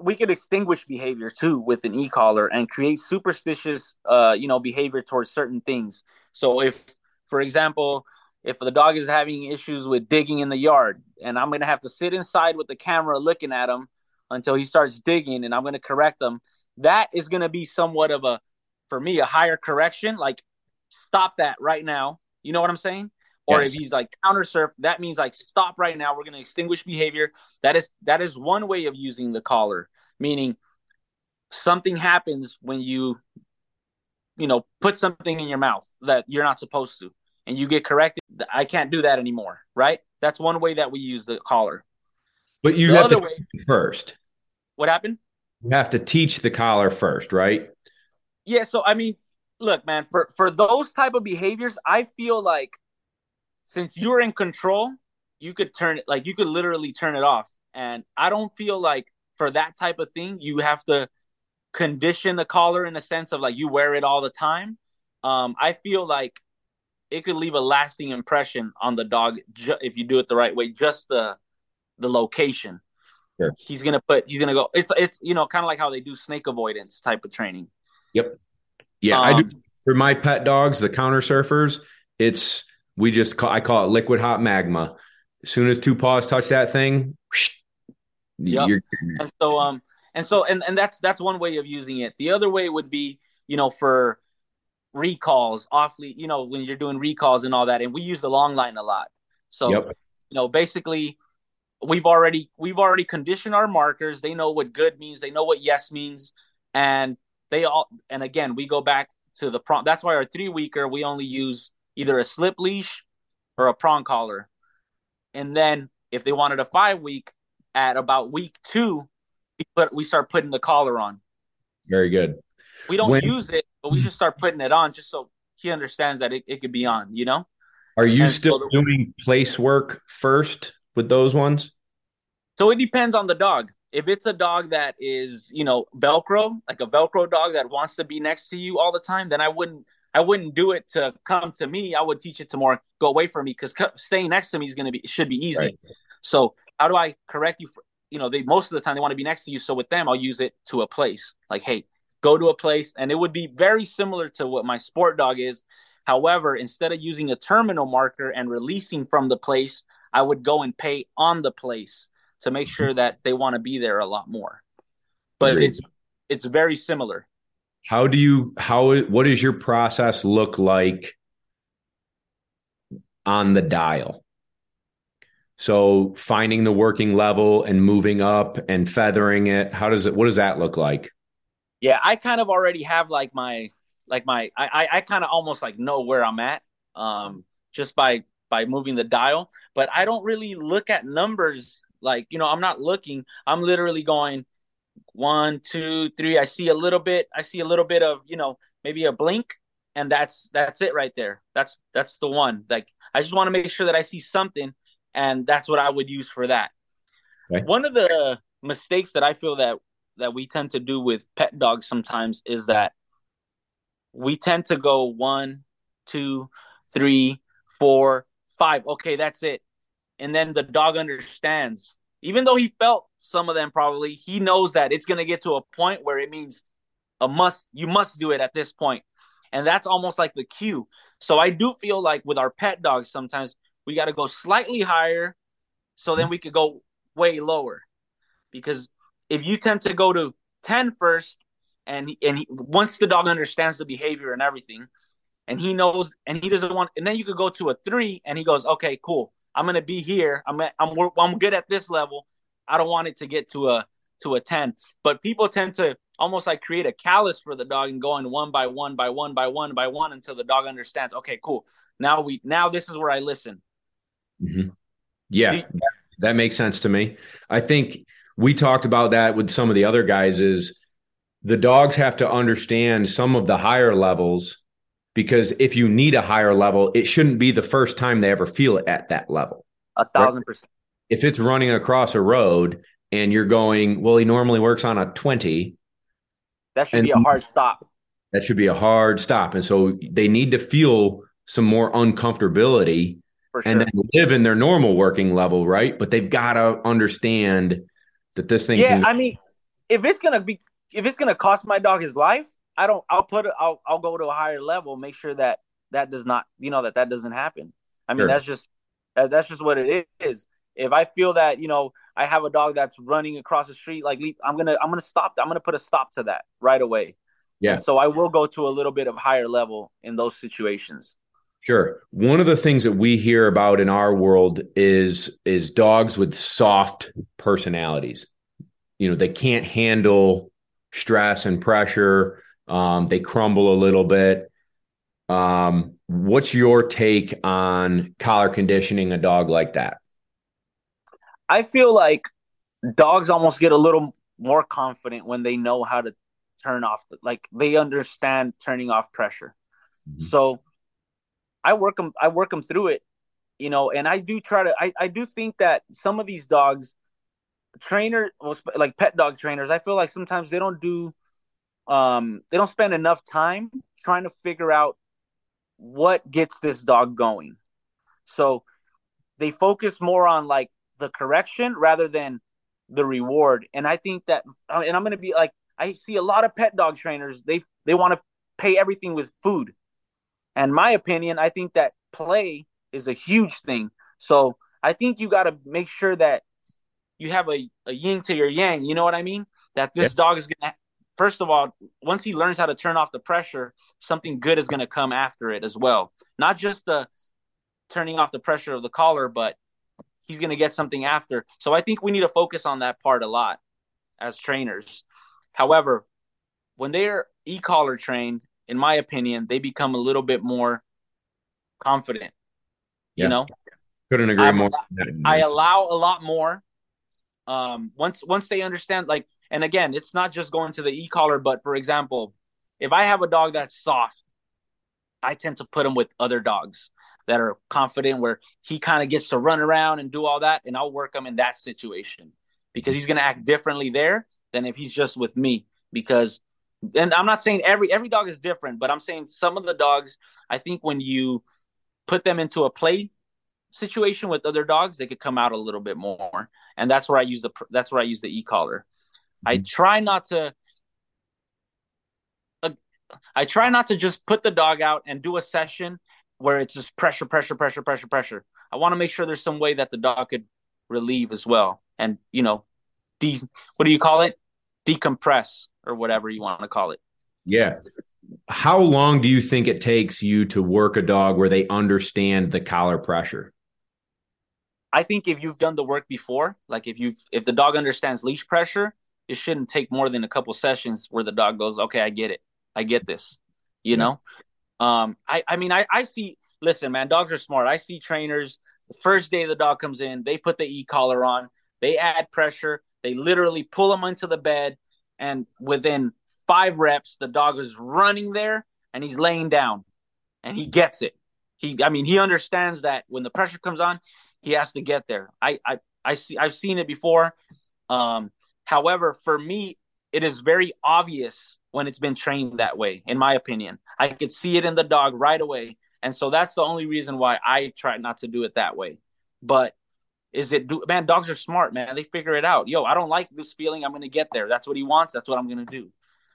We could extinguish behavior too with an e-collar and create superstitious, uh, you know, behavior towards certain things. So if, for example, if the dog is having issues with digging in the yard, and I'm gonna have to sit inside with the camera looking at him until he starts digging, and I'm gonna correct him. That is gonna be somewhat of a, for me, a higher correction. Like stop that right now. You know what I'm saying? Or yes. if he's like counter surf, that means like stop right now. We're going to extinguish behavior. That is that is one way of using the collar, meaning something happens when you you know put something in your mouth that you're not supposed to and you get corrected i can't do that anymore right that's one way that we use the collar but you the have to way, first what happened you have to teach the collar first right yeah so i mean look, man, for for those type of behaviors, I feel like since you're in control, you could turn it like you could literally turn it off. And I don't feel like for that type of thing, you have to condition the collar in the sense of like you wear it all the time. Um, I feel like it could leave a lasting impression on the dog ju- if you do it the right way. Just the the location. Sure. He's gonna put. He's gonna go. It's it's you know kind of like how they do snake avoidance type of training. Yep. Yeah, um, I do for my pet dogs, the counter surfers. It's we just call I call it liquid hot magma. As soon as two paws touch that thing, yeah. And so um and so and and that's that's one way of using it. The other way would be, you know, for recalls, awfully, you know, when you're doing recalls and all that, and we use the long line a lot. So, yep. you know, basically, we've already we've already conditioned our markers. They know what good means. They know what yes means, and they all. And again, we go back to the prompt. That's why our three weeker we only use either a slip leash or a prong collar, and then if they wanted a five week, at about week two, we put we start putting the collar on. Very good. We don't when, use it, but we just start putting it on just so he understands that it, it could be on, you know? Are you and still so the, doing place work first with those ones? So it depends on the dog. If it's a dog that is, you know, Velcro, like a Velcro dog that wants to be next to you all the time, then I wouldn't I wouldn't do it to come to me. I would teach it to more go away from me because staying next to me is going to be should be easy. Right. So how do I correct you? For, you know, they most of the time they want to be next to you. So with them, I'll use it to a place. Like, hey, go to a place, and it would be very similar to what my sport dog is. However, instead of using a terminal marker and releasing from the place, I would go and pay on the place to make mm-hmm. sure that they want to be there a lot more. But Great. it's it's very similar. How do you how what does your process look like on the dial? So finding the working level and moving up and feathering it, how does it what does that look like? Yeah, I kind of already have like my like my I I kind of almost like know where I'm at um just by by moving the dial, but I don't really look at numbers like, you know, I'm not looking. I'm literally going one, two, three. I see a little bit, I see a little bit of, you know, maybe a blink and that's that's it right there. That's that's the one. Like I just want to make sure that I see something and that's what I would use for that. Okay. One of the mistakes that I feel that that we tend to do with pet dogs sometimes is that we tend to go one, two, three, four, five. Okay, that's it. And then the dog understands. Even though he felt some of them probably, he knows that it's gonna get to a point where it means a must you must do it at this. And that's almost like the cue. So I do feel like with our pet dogs sometimes we got to go slightly higher so then we could go way lower because if you tend to go to 10 first and and he, once the dog understands the behavior and everything and he knows and he doesn't want and then you could go to a 3 and he goes okay cool I'm going to be here I'm at, I'm I'm good at this level I don't want it to get to a to a 10 but people tend to almost like create a callus for the dog and going one by one by one by one by one until the dog understands okay cool now we now this is where I listen Mm-hmm. Yeah, that makes sense to me. I think we talked about that with some of the other guys is the dogs have to understand some of the higher levels because if you need a higher level, it shouldn't be the first time they ever feel it at that level. A thousand percent. If it's running across a road and you're going, well, he normally works on a 20. That should be a hard stop. That should be a hard stop. And so they need to feel some more uncomfortability sure. and then live in their normal working level, right? But they've got to understand that this thing. Yeah, can- I mean, if it's gonna be, if it's gonna cost my dog his life, I don't. I'll put it. I'll I'll go to a higher level. Make sure that that does not, you know, that that doesn't happen. I mean, sure. that's just that's just what it is. If I feel that you know I have a dog that's running across the street, like I'm gonna I'm gonna stop. I'm gonna put a stop to that right away. Yeah. And so I will go to a little bit of higher level in those situations. Sure. One of the things that we hear about in our world is is dogs with soft personalities. You know, they can't handle stress and pressure. Um, they crumble a little bit. Um, what's your take on collar conditioning a dog like that? I feel like dogs almost get a little more confident when they know how to turn off, like they understand turning off pressure. Mm-hmm. So I work them I work them through it, you know, and I do try to I, I do think that some of these dogs trainers like pet dog trainers, I feel like sometimes they don't do um they don't spend enough time trying to figure out what gets this dog going. So they focus more on like the correction rather than the reward. And I think that uh, and I'm going to be like I see a lot of pet dog trainers, they they want to pay everything with food. And my opinion, I think that play is a huge thing. So I think you got to make sure that you have a, a yin to your yang. You know what I mean? that this dog is going to first of all, once he learns how to turn off the pressure, something good is going to come after it as well. Not just the turning off the pressure of the collar, but he's going to get something after. So I think we need to focus on that part a lot as trainers. However, when they're e-collar trained, in my opinion, they become a little bit more confident. Yeah. You know, couldn't agree I'm, more. I allow a lot more. Um, once once they understand, like and again, it's not just going to the e-collar, but for example, if I have a dog that's soft, I tend to put him with other dogs that are confident where he kind of gets to run around and do all that and I'll work him in that situation because he's going to act differently there than if he's just with me because and I'm not saying every every dog is different, but I'm saying some of the dogs I think when you put them into a play situation with other dogs, they could come out a little bit more. And that's where I use the that's where I use the e-collar. I mm-hmm. try not to. Uh, I try not to just put the dog out and do a session where it's just pressure, pressure, pressure, pressure, pressure. I want to make sure there's some way that the dog could relieve as well, and you know, de what do you call it? Decompress or whatever you want to call it. Yeah. How long do you think it takes you to work a dog where they understand the collar pressure? I think if you've done the work before, like if you if the dog understands leash pressure, it shouldn't take more than a couple sessions where the dog goes, okay, I get it, I get this, you know. Um, I I mean I I see. Listen, man, dogs are smart. I see trainers. The first day the dog comes in, they put the e collar on, they add pressure, they literally pull them into the bed, and within five reps, the dog is running there and he's laying down, and he gets it. He, I mean, he understands that when the pressure comes on, he has to get there. I, I, I see. I've seen it before. Um, However, for me, it is very obvious when it's been trained that way, in my opinion. I could see it in the dog right away. And so that's the only reason why I try not to do it that way. But is it do man, dogs are smart, man. They figure it out. Yo, I don't like this feeling. I'm gonna get there. That's what he wants. That's what I'm gonna do.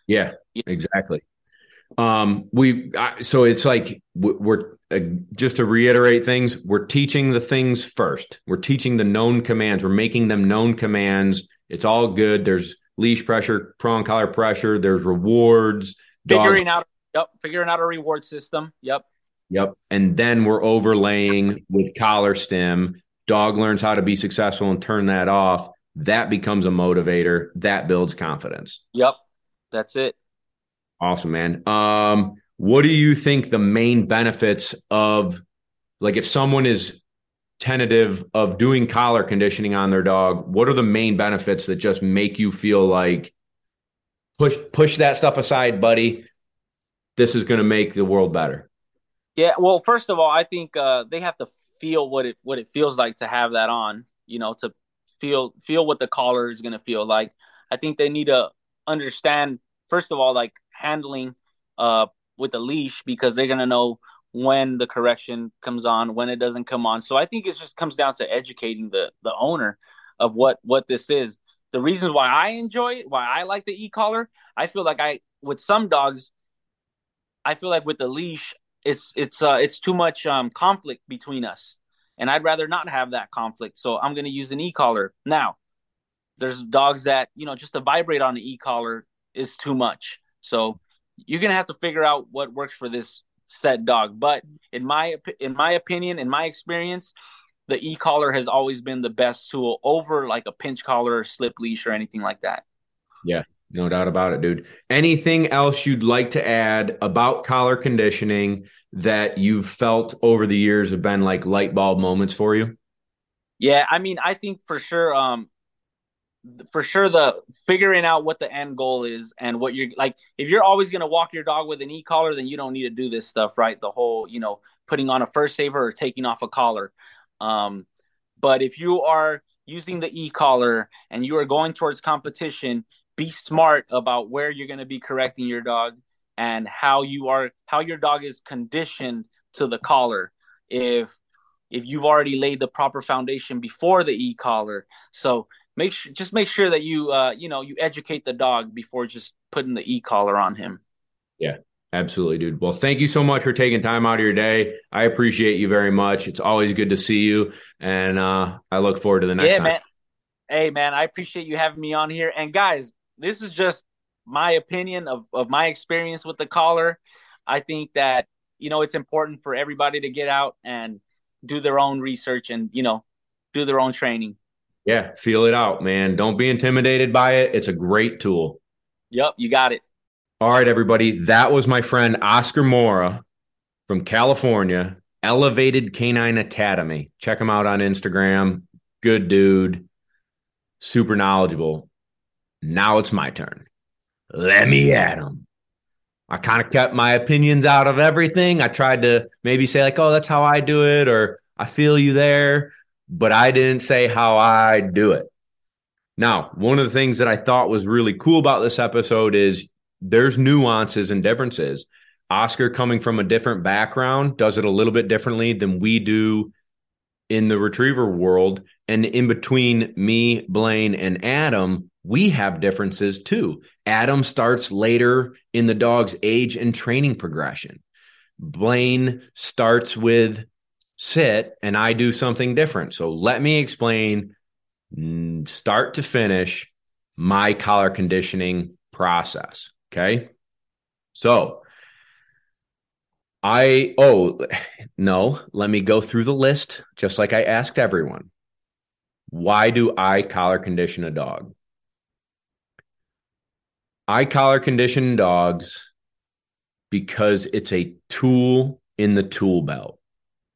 Yeah, exactly. Um, we so it's like we're uh, just to reiterate things. We're teaching the things first. We're teaching the known commands. We're making them known commands it's all good. There's leash pressure, prong collar pressure. There's rewards. Figuring dog- out, yep, figuring out a reward system. Yep. Yep. And then we're overlaying with collar stim. Dog learns how to be successful and turn that off. That becomes a motivator. That builds confidence. Yep. That's it. Awesome, man. Um, what do you think the main benefits of like if someone is tentative of doing collar conditioning on their dog, what are the main benefits that just make you feel like push push that stuff aside, buddy? This is going to make the world better. Yeah, well, first of all, I think uh, they have to feel what it what it feels like to have that on. You know, to feel feel what the collar is going to feel like. I think they need to understand first of all, like handling uh, with a leash because they're going to know when the correction comes on, when it doesn't come on. So I think it just comes down to educating the the owner of what what this is. The reasons why I enjoy it, why I like the e-collar, I feel like I with some dogs, I feel like with the leash, it's it's uh it's too much um conflict between us. And I'd rather not have that conflict. So I'm gonna use an e-collar. Now, there's dogs that, you know, just to vibrate on the e-collar is too much. So you're gonna have to figure out what works for this said dog. But in my in my opinion, in my experience, the e collar has always been the best tool over like a pinch collar, slip leash, or anything like that. Yeah, no doubt about it, dude. Anything else you'd like to add about collar conditioning that you've felt over the years have been like light bulb moments for you? Yeah, I mean, I think for sure, um, for sure the figuring out what the end goal is and what you're like if you're always going to walk your dog with an e-collar then you don't need to do this stuff right? The whole you know putting on a first saver or taking off a collar. Um, but if you are using the e-collar and you are going towards competition be smart about where you're going to be correcting your dog and how you are how your dog is conditioned to the collar. If if you've already laid the proper foundation before the e-collar. So make sure just make sure that you uh you know you educate the dog before just putting the e-collar on him yeah absolutely dude well thank you so much for taking time out of your day i appreciate you very much it's always good to see you and uh i look forward to the next yeah time. man hey man i appreciate you having me on here and guys this is just my opinion of, of my experience with the collar. I think that, you know, it's important for everybody to get out and do their own research and, you know, do their own training. Yeah, feel it out, man. Don't be intimidated by it. It's a great tool. Yep, you got it. All right, everybody. That was my friend Oscar Mora from California, Elevated Canine Academy. Check him out on Instagram. Good dude, super knowledgeable. Now it's my turn. Let me at him. I kind of kept my opinions out of everything. I tried to maybe say, like, oh, that's how I do it, or I feel you there, but I didn't say how I do it. Now, one of the things that I thought was really cool about this episode is there's nuances and differences. Oscar, coming from a different background, does it a little bit differently than we do in the retriever world. And in between me, Blaine, and Adam, we have differences too. Adam starts later in the dog's age and training progression. Blaine starts with sit, and I do something different. So let me explain mm, start to finish my collar conditioning process. Okay. So I, oh, no, let me go through the list just like I asked everyone. Why do I collar condition a dog? I collar condition dogs because it's a tool in the tool belt.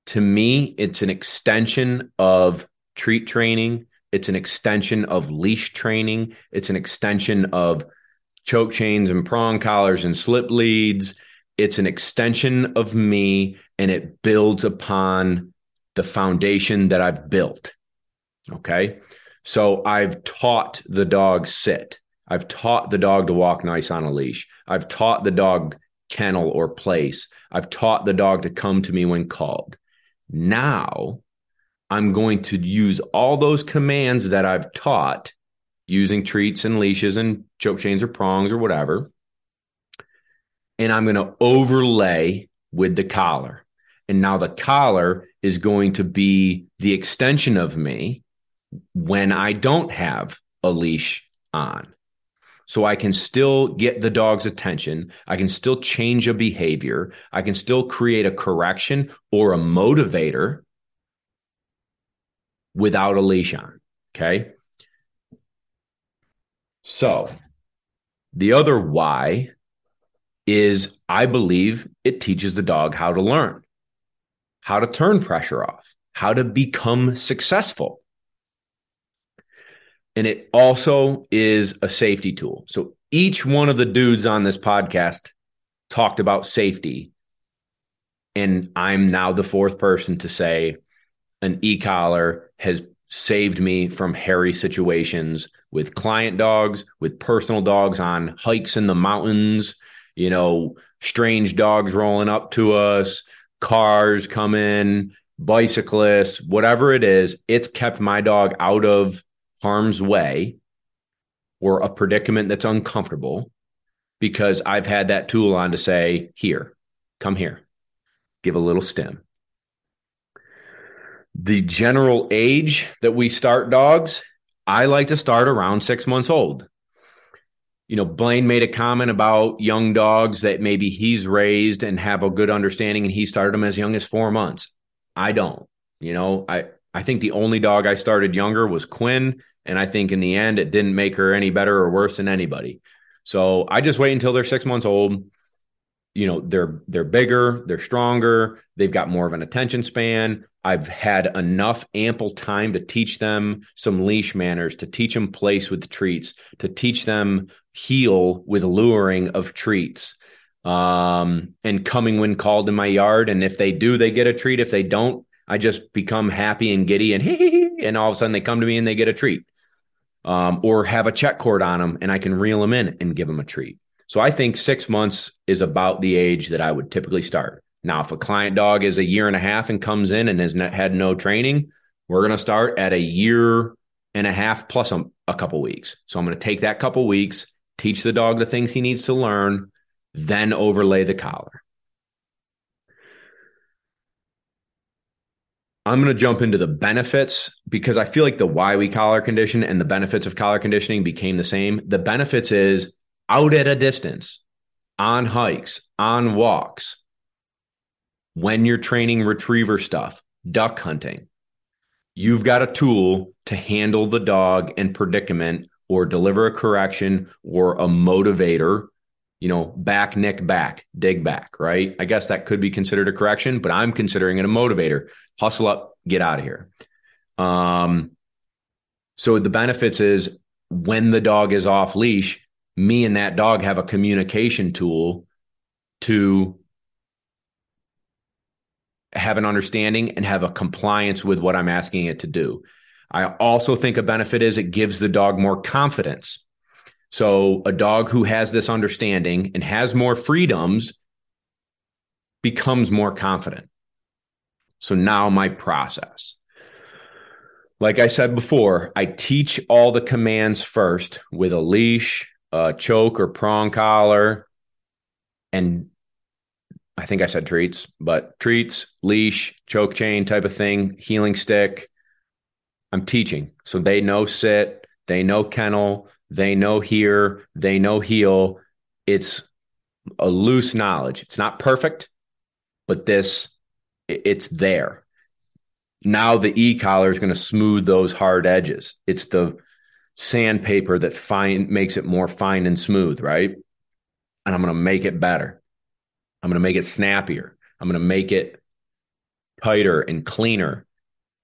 To me, it's an extension of treat training. It's an extension of leash training. It's an extension of choke chains and prong collars and slip leads it's an extension of me and it builds upon the foundation that I've built. Okay. So I've taught the dog sit. I've taught the dog to walk nice on a leash. I've taught the dog kennel or place. I've taught the dog to come to me when called. Now I'm going to use all those commands that I've taught using treats and leashes and choke chains or prongs or whatever and I'm going to overlay with the collar. And now the collar is going to be the extension of me when I don't have a leash on. So I can still get the dog's attention. I can still change a behavior. I can still create a correction or a motivator without a leash on. Okay. So the other why is I believe it teaches the dog how to learn, how to turn pressure off, how to become successful. And it also is a safety tool. So each one of the dudes on this podcast talked about safety. And I'm now the fourth person to say an e collar has saved me from hairy situations with client dogs, with personal dogs on hikes in the mountains, you know, strange dogs rolling up to us, cars come in, bicyclists, whatever it is, it's kept my dog out of harm's way or a predicament that's uncomfortable because I've had that tool on to say, here, come here, give a little stim. The general age that we start dogs, I like to start around six months old you know, Blaine made a comment about young dogs that maybe he's raised and have a good understanding and he started them as young as four months. I don't. You know, I, I think the only dog I started younger was Quinn. And I think in the end, it didn't make her any better or worse than anybody. So I just wait until they're six months old. You know, they're they're bigger, they're stronger, they've got more of an attention span. I've had enough ample time to teach them some leash manners, to teach them place with treats, to teach them heel with luring of treats um, and coming when called in my yard. And if they do, they get a treat. If they don't, I just become happy and giddy and and all of a sudden they come to me and they get a treat. Um, or have a check cord on them and I can reel them in and give them a treat. So I think six months is about the age that I would typically start. Now, if a client dog is a year and a half and comes in and has had no training, we're going to start at a year and a half plus a, a couple weeks. So I'm going to take that couple weeks teach the dog the things he needs to learn, then overlay the collar. I'm going to jump into the benefits because I feel like the why we collar condition and the benefits of collar conditioning became the same. The benefits is out at a distance, on hikes, on walks, when you're training retriever stuff, duck hunting, you've got a tool to handle the dog and predicament or deliver a correction or a motivator you know, back, nick, back, dig back, right? I guess that could be considered a correction, but I'm considering it a motivator. Hustle up, get out of here. Um, so the benefits is when the dog is off leash, me and that dog have a communication tool to have an understanding and have a compliance with what I'm asking it to do. I also think a benefit is it gives the dog more confidence so a dog who has this understanding and has more freedoms becomes more confident. So now my process. Like I said before, I teach all the commands first with a leash, a choke or prong collar, and I think I said treats, but treats, leash, choke chain type of thing, heeling stick. I'm teaching. So they know sit, they know kennel, they know here, they know heel. It's a loose knowledge. It's not perfect, but this, it's there. Now the e collar is going to smooth those hard edges. It's the sandpaper that fine makes it more fine and smooth, right? And I'm going to make it better. I'm going to make it snappier. I'm going to make it tighter and cleaner.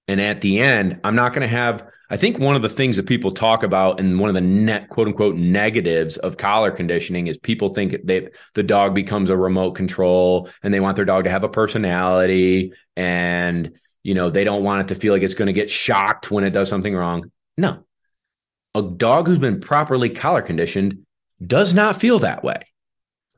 And at the end, I'm not going to have I think one of the things that people talk about and one of the net quote unquote negatives of collar conditioning is people think that the dog becomes a remote control and they want their dog to have a personality and you know they don't want it to feel like it's going to get shocked when it does something wrong. No. A dog who's been properly collar conditioned does not feel that way.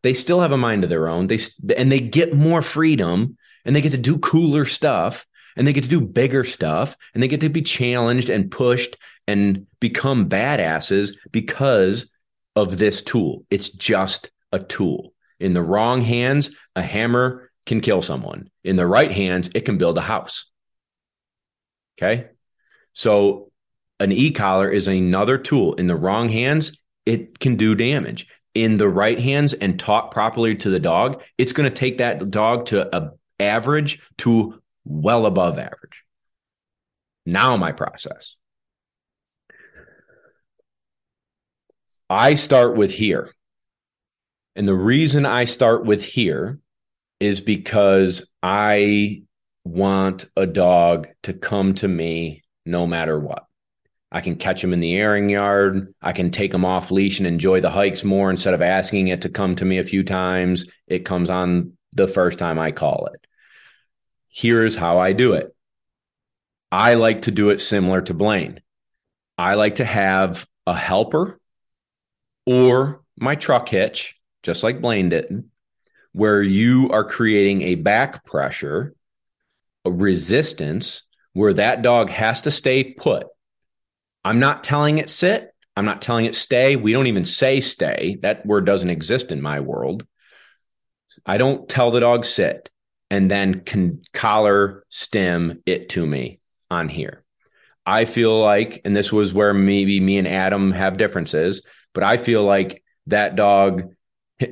They still have a mind of their own. They and they get more freedom and they get to do cooler stuff and they get to do bigger stuff and they get to be challenged and pushed and become badasses because of this tool. It's just a tool. In the wrong hands, a hammer can kill someone. In the right hands, it can build a house. Okay. So an e collar is another tool. In the wrong hands, it can do damage. In the right hands and taught properly to the dog, it's going to take that dog to a average to well above average. Now, my process. I start with here. And the reason I start with here is because I want a dog to come to me no matter what. I can catch him in the airing yard. I can take him off leash and enjoy the hikes more instead of asking it to come to me a few times. It comes on the first time I call it here's how I do it. I like to do it similar to Blaine. I like to have a helper or my truck hitch, just like Blaine did, where you are creating a back pressure, a resistance where that dog has to stay put. I'm not telling it sit. I'm not telling it stay. We don't even say stay. That word doesn't exist in my world. I don't tell the dog sit and then can collar stim it to me on here. I feel like, and this was where maybe me and Adam have differences, but I feel like that dog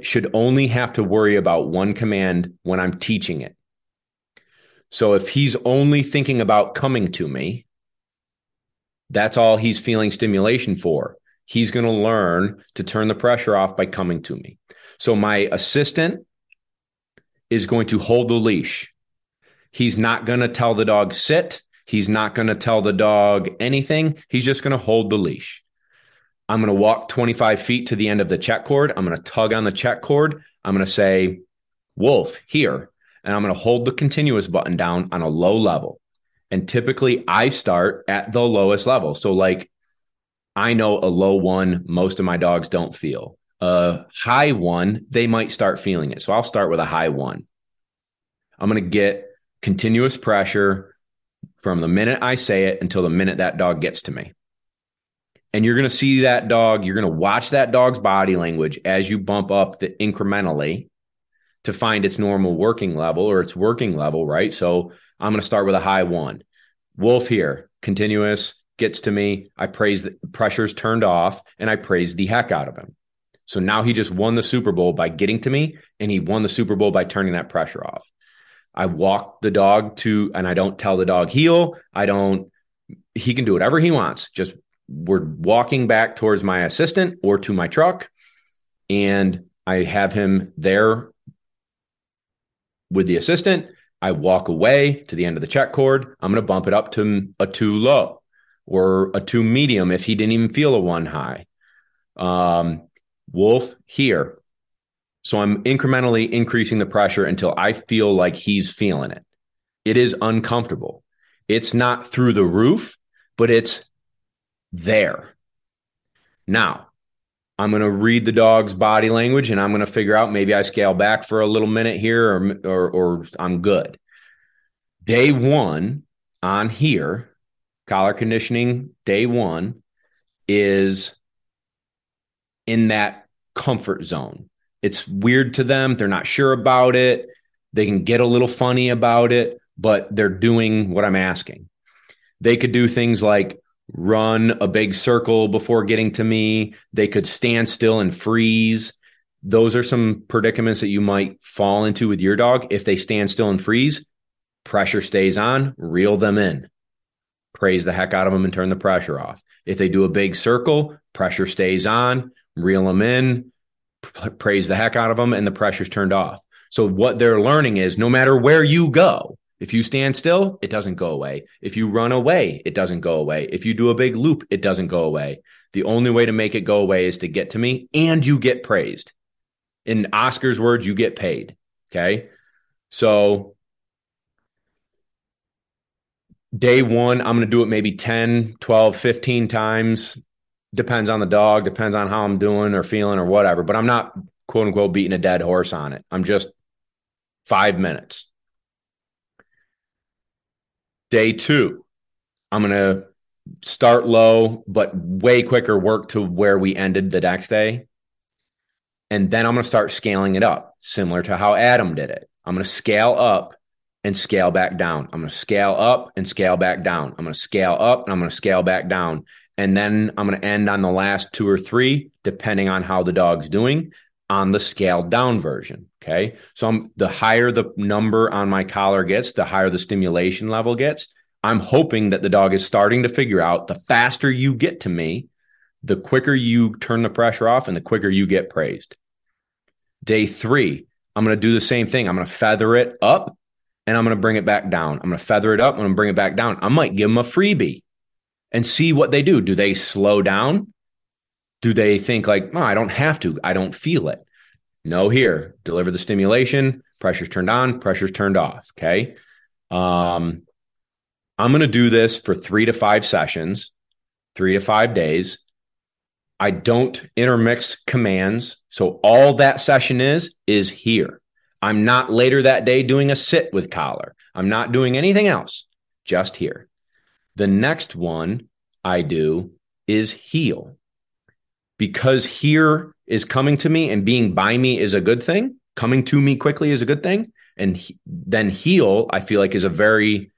should only have to worry about one command when I'm teaching it. So if he's only thinking about coming to me, that's all he's feeling stimulation for. He's going to learn to turn the pressure off by coming to me. So my assistant is going to hold the leash. He's not going to tell the dog sit. He's not going to tell the dog anything. He's just going to hold the leash. I'm going to walk 25 feet to the end of the check cord. I'm going to tug on the check cord. I'm going to say, Wolf, here. And I'm going to hold the continuous button down on a low level. And typically I start at the lowest level. So, like, I know a low one, most of my dogs don't feel a high one, they might start feeling it. So I'll start with a high one. I'm going to get continuous pressure from the minute I say it until the minute that dog gets to me. And you're going to see that dog, you're going to watch that dog's body language as you bump up the incrementally to find its normal working level or its working level, right? So I'm going to start with a high one. Wolf here, continuous, gets to me. I praise the pressure's turned off and I praise the heck out of him. So now he just won the Super Bowl by getting to me and he won the Super Bowl by turning that pressure off. I walk the dog to, and I don't tell the dog heel. I don't, he can do whatever he wants. Just we're walking back towards my assistant or to my truck and I have him there with the assistant. I walk away to the end of the check cord. I'm going to bump it up to a two low or a two medium if he didn't even feel a one high. Um, Wolf here. So I'm incrementally increasing the pressure until I feel like he's feeling it. It is uncomfortable. It's not through the roof, but it's there. Now, I'm going to read the dog's body language and I'm going to figure out maybe I scale back for a little minute here or, or, or I'm good. Day one on here, collar conditioning, day one is in that comfort zone. It's weird to them. They're not sure about it. They can get a little funny about it, but they're doing what I'm asking. They could do things like run a big circle before getting to me. They could stand still and freeze. Those are some predicaments that you might fall into with your dog. If they stand still and freeze, pressure stays on, reel them in. Praise the heck out of them and turn the pressure off. If they do a big circle, pressure stays on, reel them in, praise the heck out of them, and the pressure's turned off. So, what they're learning is no matter where you go, if you stand still, it doesn't go away. If you run away, it doesn't go away. If you do a big loop, it doesn't go away. The only way to make it go away is to get to me and you get praised. In Oscar's words, you get paid. Okay. So, day one, I'm going to do it maybe 10, 12, 15 times. Depends on the dog, depends on how I'm doing or feeling or whatever. But I'm not quote unquote beating a dead horse on it. I'm just five minutes. Day two, I'm going to start low, but way quicker work to where we ended the next day. And then I'm going to start scaling it up, similar to how Adam did it. I'm going to scale up and scale back down. I'm going to scale up and scale back down. I'm going to scale up and I'm going to scale back down. And then I'm going to end on the last two or three, depending on how the dog's doing on the scaled down version. Okay. So I'm the higher the number on my collar gets, the higher the stimulation level gets. I'm hoping that the dog is starting to figure out the faster you get to me, the quicker you turn the pressure off and the quicker you get praised. Day three, I'm going to do the same thing. I'm going to feather it up and I'm going to bring it back down. I'm going to feather it up and I'm going to bring it back down. I might give them a freebie and see what they do. Do they slow down? Do they think like, oh, I don't have to, I don't feel it? No, here, deliver the stimulation, pressure's turned on, pressure's turned off. Okay. Um, I'm going to do this for three to five sessions, three to five days. I don't intermix commands. So all that session is, is here. I'm not later that day doing a sit with collar. I'm not doing anything else, just here. The next one I do is heel. because here is coming to me and being by me is a good thing. Coming to me quickly is a good thing. And he, then heel, I feel like is a very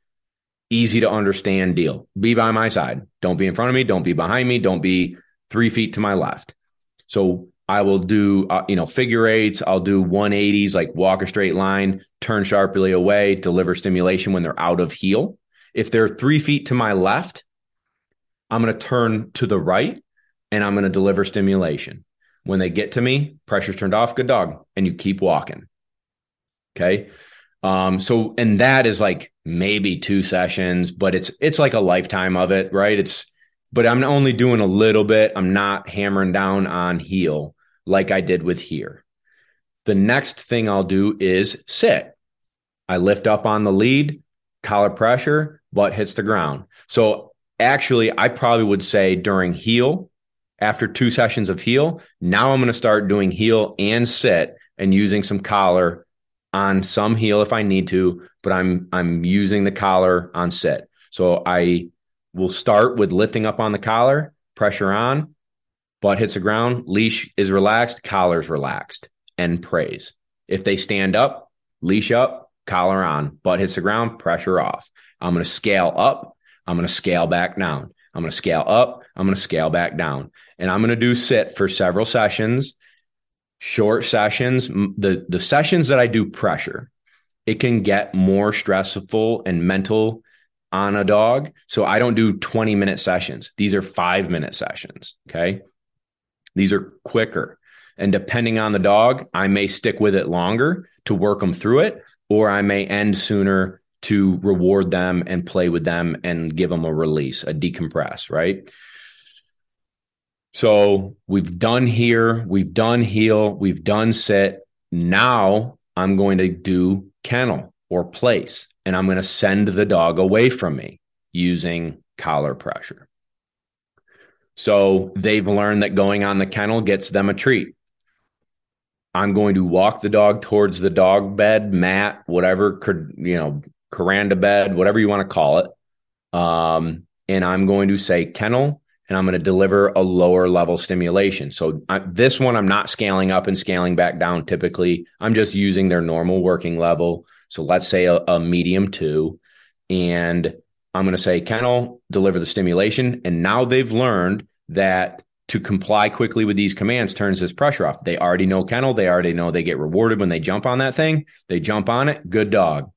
easy to understand deal. Be by my side. Don't be in front of me. Don't be behind me. Don't be three feet to my left. So I will do, uh, you know, figure eights. I'll do 180s, like walk a straight line, turn sharply away, deliver stimulation when they're out of heel. If they're three feet to my left, I'm going to turn to the right and I'm going to deliver stimulation. When they get to me, pressure's turned off, good dog, and you keep walking. Okay. Um, so and that is like maybe two sessions, but it's it's like a lifetime of it, right? It's but I'm only doing a little bit. I'm not hammering down on heel like I did with here. The next thing I'll do is sit. I lift up on the lead, collar pressure, butt hits the ground. So actually, I probably would say during heel, after two sessions of heel, now I'm going to start doing heel and sit and using some collar on some heel if I need to, but I'm I'm using the collar on sit. So I will start with lifting up on the collar, pressure on, butt hits the ground, leash is relaxed, collar's relaxed, and praise. If they stand up, leash up, collar on, butt hits the ground, pressure off. I'm going to scale up. I'm going to scale back down. I'm going to scale up. I'm going to scale back down. And I'm going to do sit for several sessions, short sessions. The, the sessions that I do pressure, it can get more stressful and mental on a dog. So I don't do 20 minute sessions. These are five minute sessions. Okay. These are quicker. And depending on the dog, I may stick with it longer to work them through it, or I may end sooner to reward them and play with them and give them a release, a decompress, right? So we've done here, we've done heel, we've done sit. Now I'm going to do kennel or place, and I'm going to send the dog away from me using collar pressure. So they've learned that going on the kennel gets them a treat. I'm going to walk the dog towards the dog bed, mat, whatever, you know, Kuranda bed, whatever you want to call it. Um, and I'm going to say kennel and I'm going to deliver a lower level stimulation. So I, this one, I'm not scaling up and scaling back down typically. I'm just using their normal working level. So let's say a, a medium two. And I'm going to say kennel, deliver the stimulation. And now they've learned that to comply quickly with these commands turns this pressure off. They already know kennel. They already know they get rewarded when they jump on that thing. They jump on it. Good dog.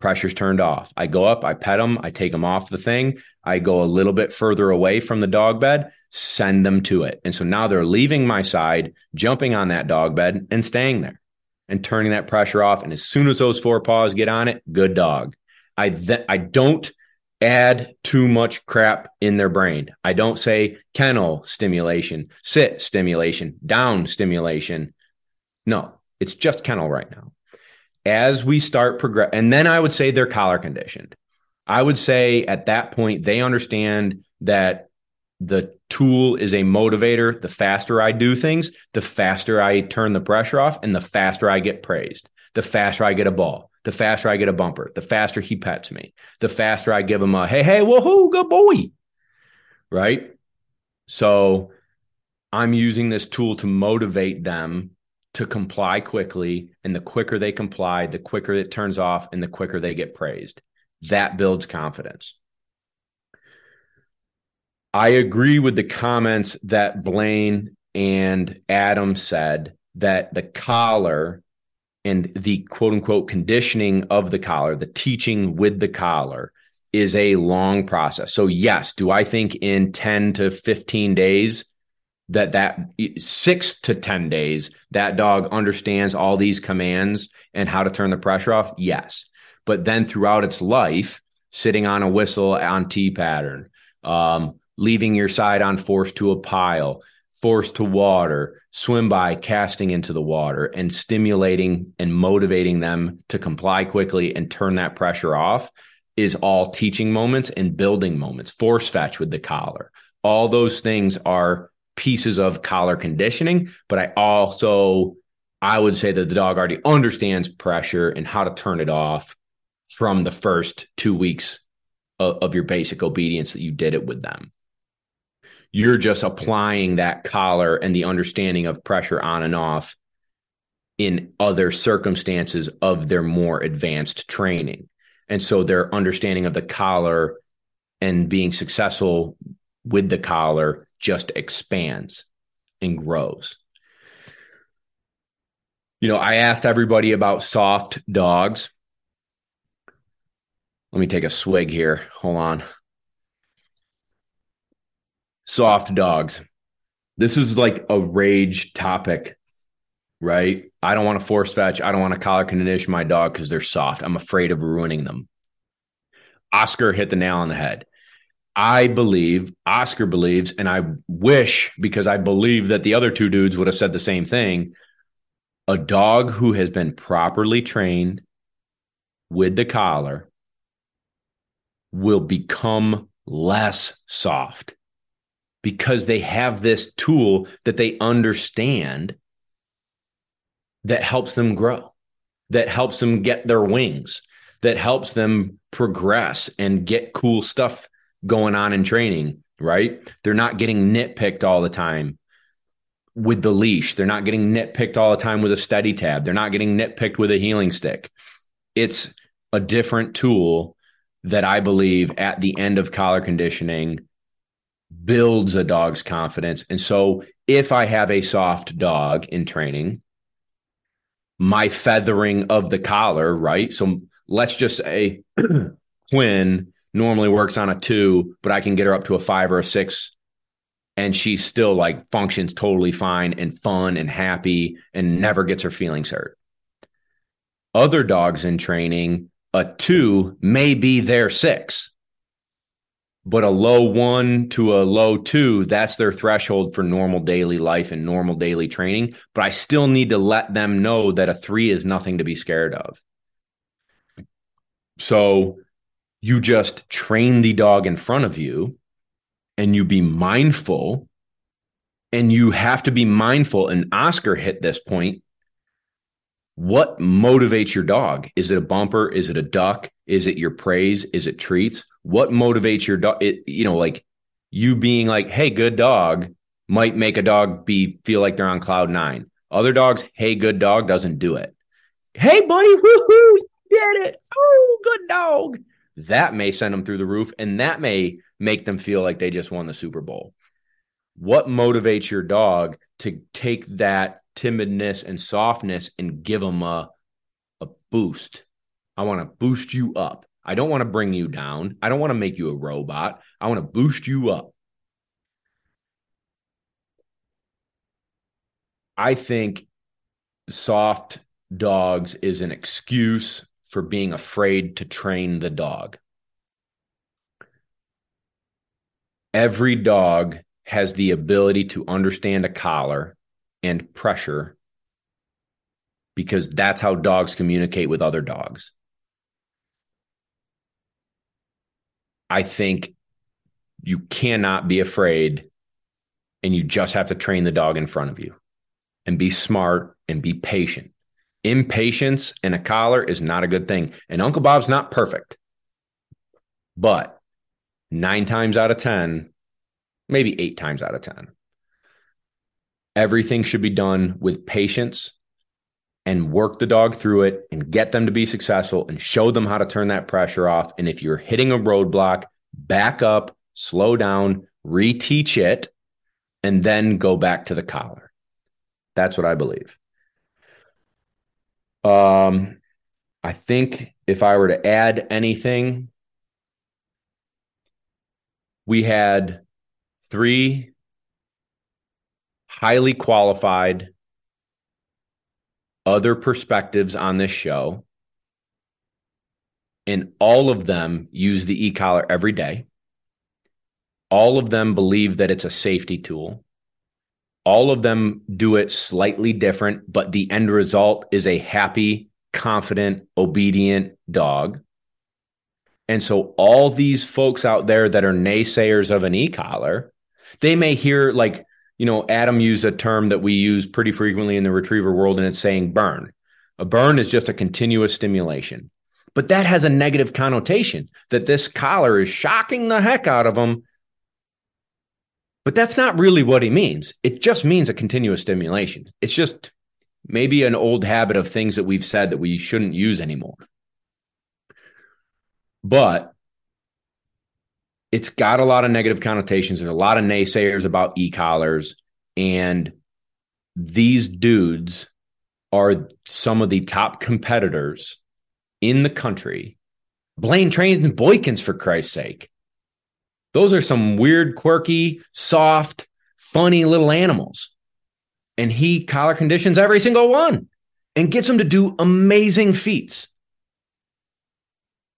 Pressure's turned off. I go up, I pet them, I take them off the thing. I go a little bit further away from the dog bed, send them to it. And so now they're leaving my side, jumping on that dog bed and staying there and turning that pressure off. And as soon as those four paws get on it, good dog. I th- I don't add too much crap in their brain. I don't say kennel stimulation, sit stimulation, down stimulation. No, it's just kennel right now. As we start progress, and then I would say they're collar conditioned. I would say at that point, they understand that the tool is a motivator. The faster I do things, the faster I turn the pressure off and the faster I get praised, the faster I get a ball the faster I get a bumper, the faster he pets me, the faster I give him a hey, hey, woohoo, good boy. Right. So I'm using this tool to motivate them to comply quickly. And the quicker they comply, the quicker it turns off and the quicker they get praised. That builds confidence. I agree with the comments that Blaine and Adam said that the collar and the quote unquote conditioning of the collar, the teaching with the collar is a long process. So yes, do I think in 10 to 15 days that that 6 to 10 days that dog understands all these commands and how to turn the pressure off? Yes. But then throughout its life, sitting on a whistle on T pattern, um, leaving your side on force to a pile, force to water, swim by casting into the water and stimulating and motivating them to comply quickly and turn that pressure off is all teaching moments and building moments. Force fetch with the collar. All those things are pieces of collar conditioning, but I also I would say that the dog already understands pressure and how to turn it off from the first 2 weeks of, of your basic obedience that you did it with them you're just applying that collar and the understanding of pressure on and off in other circumstances of their more advanced training. And so their understanding of the collar and being successful with the collar just expands and grows. You know, I asked everybody about soft dogs. Let me take a swig here. Hold on soft dogs. This is like a rage topic, right? I don't want to force fetch. I don't want to collar condition my dog because they're soft. I'm afraid of ruining them. Oscar hit the nail on the head. I believe, Oscar believes, and I wish because I believe that the other two dudes would have said the same thing. A dog who has been properly trained with the collar will become less soft because they have this tool that they understand that helps them grow, that helps them get their wings, that helps them progress and get cool stuff going on in training, right? They're not getting nitpicked all the time with the leash. They're not getting nitpicked all the time with a steady tab. They're not getting nitpicked with a heeling stick. It's a different tool that I believe at the end of collar conditioning builds a dog's confidence. And so if I have a soft dog in training, my feathering of the collar, right? So let's just say Quinn normally works on a two, but I can get her up to a five or a six. And she still like functions totally fine and fun and happy and never gets her feelings hurt. Other dogs in training, a two may be their six but a low one to a low two, that's their threshold for normal daily life and normal daily training. But I still need to let them know that a three is nothing to be scared of. So you just train the dog in front of you and you be mindful. And you have to be mindful. And Oscar hit this point. What motivates your dog? Is it a bumper? Is it a duck? Is it your praise? Is it treats? What motivates your dog? You know like you being like hey good dog might make a dog be feel like they're on cloud nine. Other dogs hey good dog doesn't do it. Hey buddy woohoo get it. Oh good dog. That may send them through the roof and that may make them feel like they just won the super bowl. What motivates your dog to take that timidness and softness and give them a, a boost? I want to boost you up I don't want to bring you down. I don't want to make you a robot. I want to boost you up. I think soft dogs is an excuse for being afraid to train the dog. Every dog has the ability to understand a collar and pressure because that's how dogs communicate with other dogs. I think you cannot be afraid and you just have to train the dog in front of you and be smart and be patient. Impatience and a collar is not a good thing. And Uncle Bob's not perfect. But nine times out of 10, maybe eight times out of 10, everything should be done with patience and work the dog through it and get them to be successful and show them how to turn that pressure off. And if you're hitting a roadblock, back up, slow down, reteach it, and then go back to the collar. That's what I believe. Um, I think if I were to add anything, we had three highly qualified other perspectives on this show, and all of them use the e collar every day. All of them believe that it's a safety tool. All of them do it slightly different, but the end result is a happy, confident, obedient dog. And so, all these folks out there that are naysayers of an e collar, they may hear like you know, Adam used a term that we use pretty frequently in the retriever world, and it's saying burn. A burn is just a continuous stimulation. But that has a negative connotation that this collar is shocking the heck out of them. But that's not really what he means. It just means a continuous stimulation. It's just maybe an old habit of things that we've said that we shouldn't use anymore. But it's got a lot of negative connotations. There's a lot of naysayers about e-collars, and these dudes are some of the top competitors in the country. Blaine trains and Boykins, for Christ's sake. Those are some weird, quirky, soft, funny little animals. And he collar conditions every single one and gets them to do amazing feats.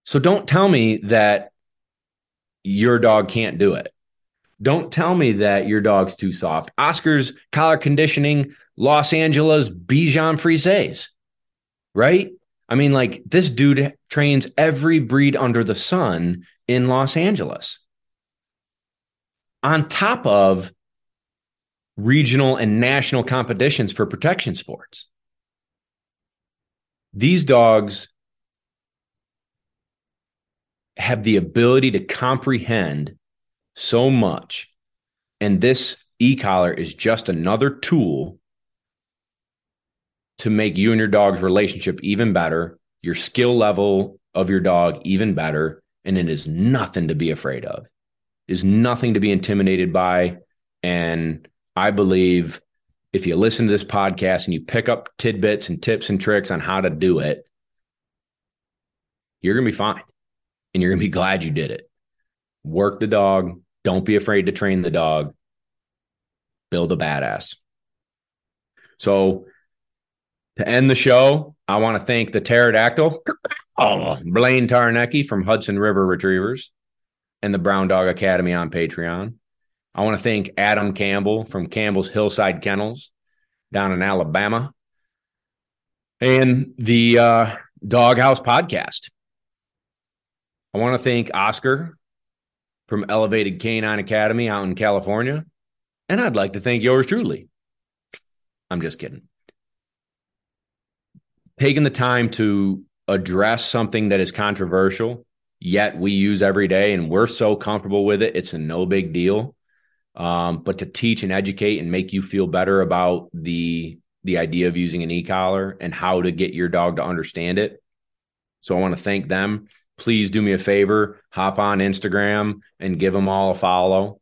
So don't tell me that your dog can't do it. Don't tell me that your dog's too soft. Oscar's collar conditioning, Los Angeles Bichon Frises, right? I mean, like this dude trains every breed under the sun in Los Angeles. On top of regional and national competitions for protection sports. These dogs have the ability to comprehend so much. And this e-collar is just another tool to make you and your dog's relationship even better, your skill level of your dog even better, and it is nothing to be afraid of. It is nothing to be intimidated by. And I believe if you listen to this podcast and you pick up tidbits and tips and tricks on how to do it, you're going to be fine. And you're going to be glad you did it. Work the dog. Don't be afraid to train the dog. Build a badass. So, to end the show, I want to thank the pterodactyl, Blaine Tarnecki from Hudson River Retrievers and the Brown Dog Academy on Patreon. I want to thank Adam Campbell from Campbell's Hillside Kennels down in Alabama and the uh, Doghouse Podcast. I want to thank Oscar from Elevated Canine Academy out in California. And I'd like to thank yours truly. I'm just kidding. Taking the time to address something that is controversial, yet we use every day, and we're so comfortable with it, it's a no big deal. Um, but to teach and educate and make you feel better about the the idea of using an e-collar and how to get your dog to understand it. So I want to thank them please do me a favor hop on Instagram and give them all a follow.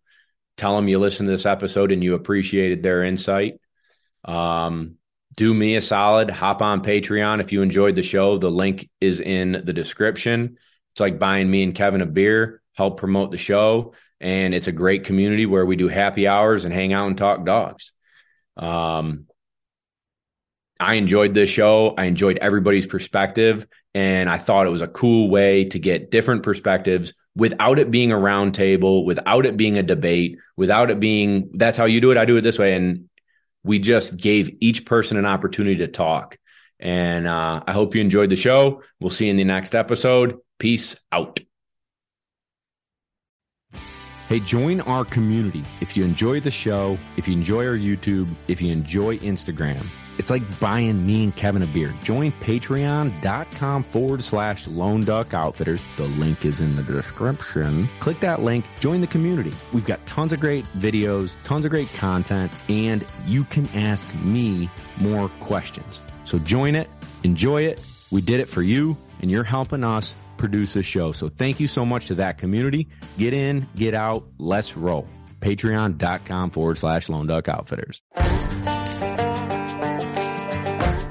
Tell them you listened to this episode and you appreciated their insight. Um, do me a solid, hop on Patreon if you enjoyed the show. The link is in the description. It's like buying me and Kevin a beer, help promote the show. And it's a great community where we do happy hours and hang out and talk dogs. Um, I enjoyed this show. I enjoyed everybody's perspective. And I thought it was a cool way to get different perspectives without it being a roundtable, without it being a debate, without it being that's how you do it. I do it this way. And we just gave each person an opportunity to talk. And uh, I hope you enjoyed the show. We'll see you in the next episode. Peace out. Hey, join our community. If you enjoy the show, if you enjoy our YouTube, if you enjoy Instagram, it's like buying me and Kevin a beer. Join patreon.com forward slash lone duck outfitters. The link is in the description. Click that link, join the community. We've got tons of great videos, tons of great content, and you can ask me more questions. So join it, enjoy it. We did it for you, and you're helping us produce this show. So thank you so much to that community. Get in, get out, let's roll. Patreon.com forward slash lone duck outfitters.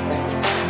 Thank you.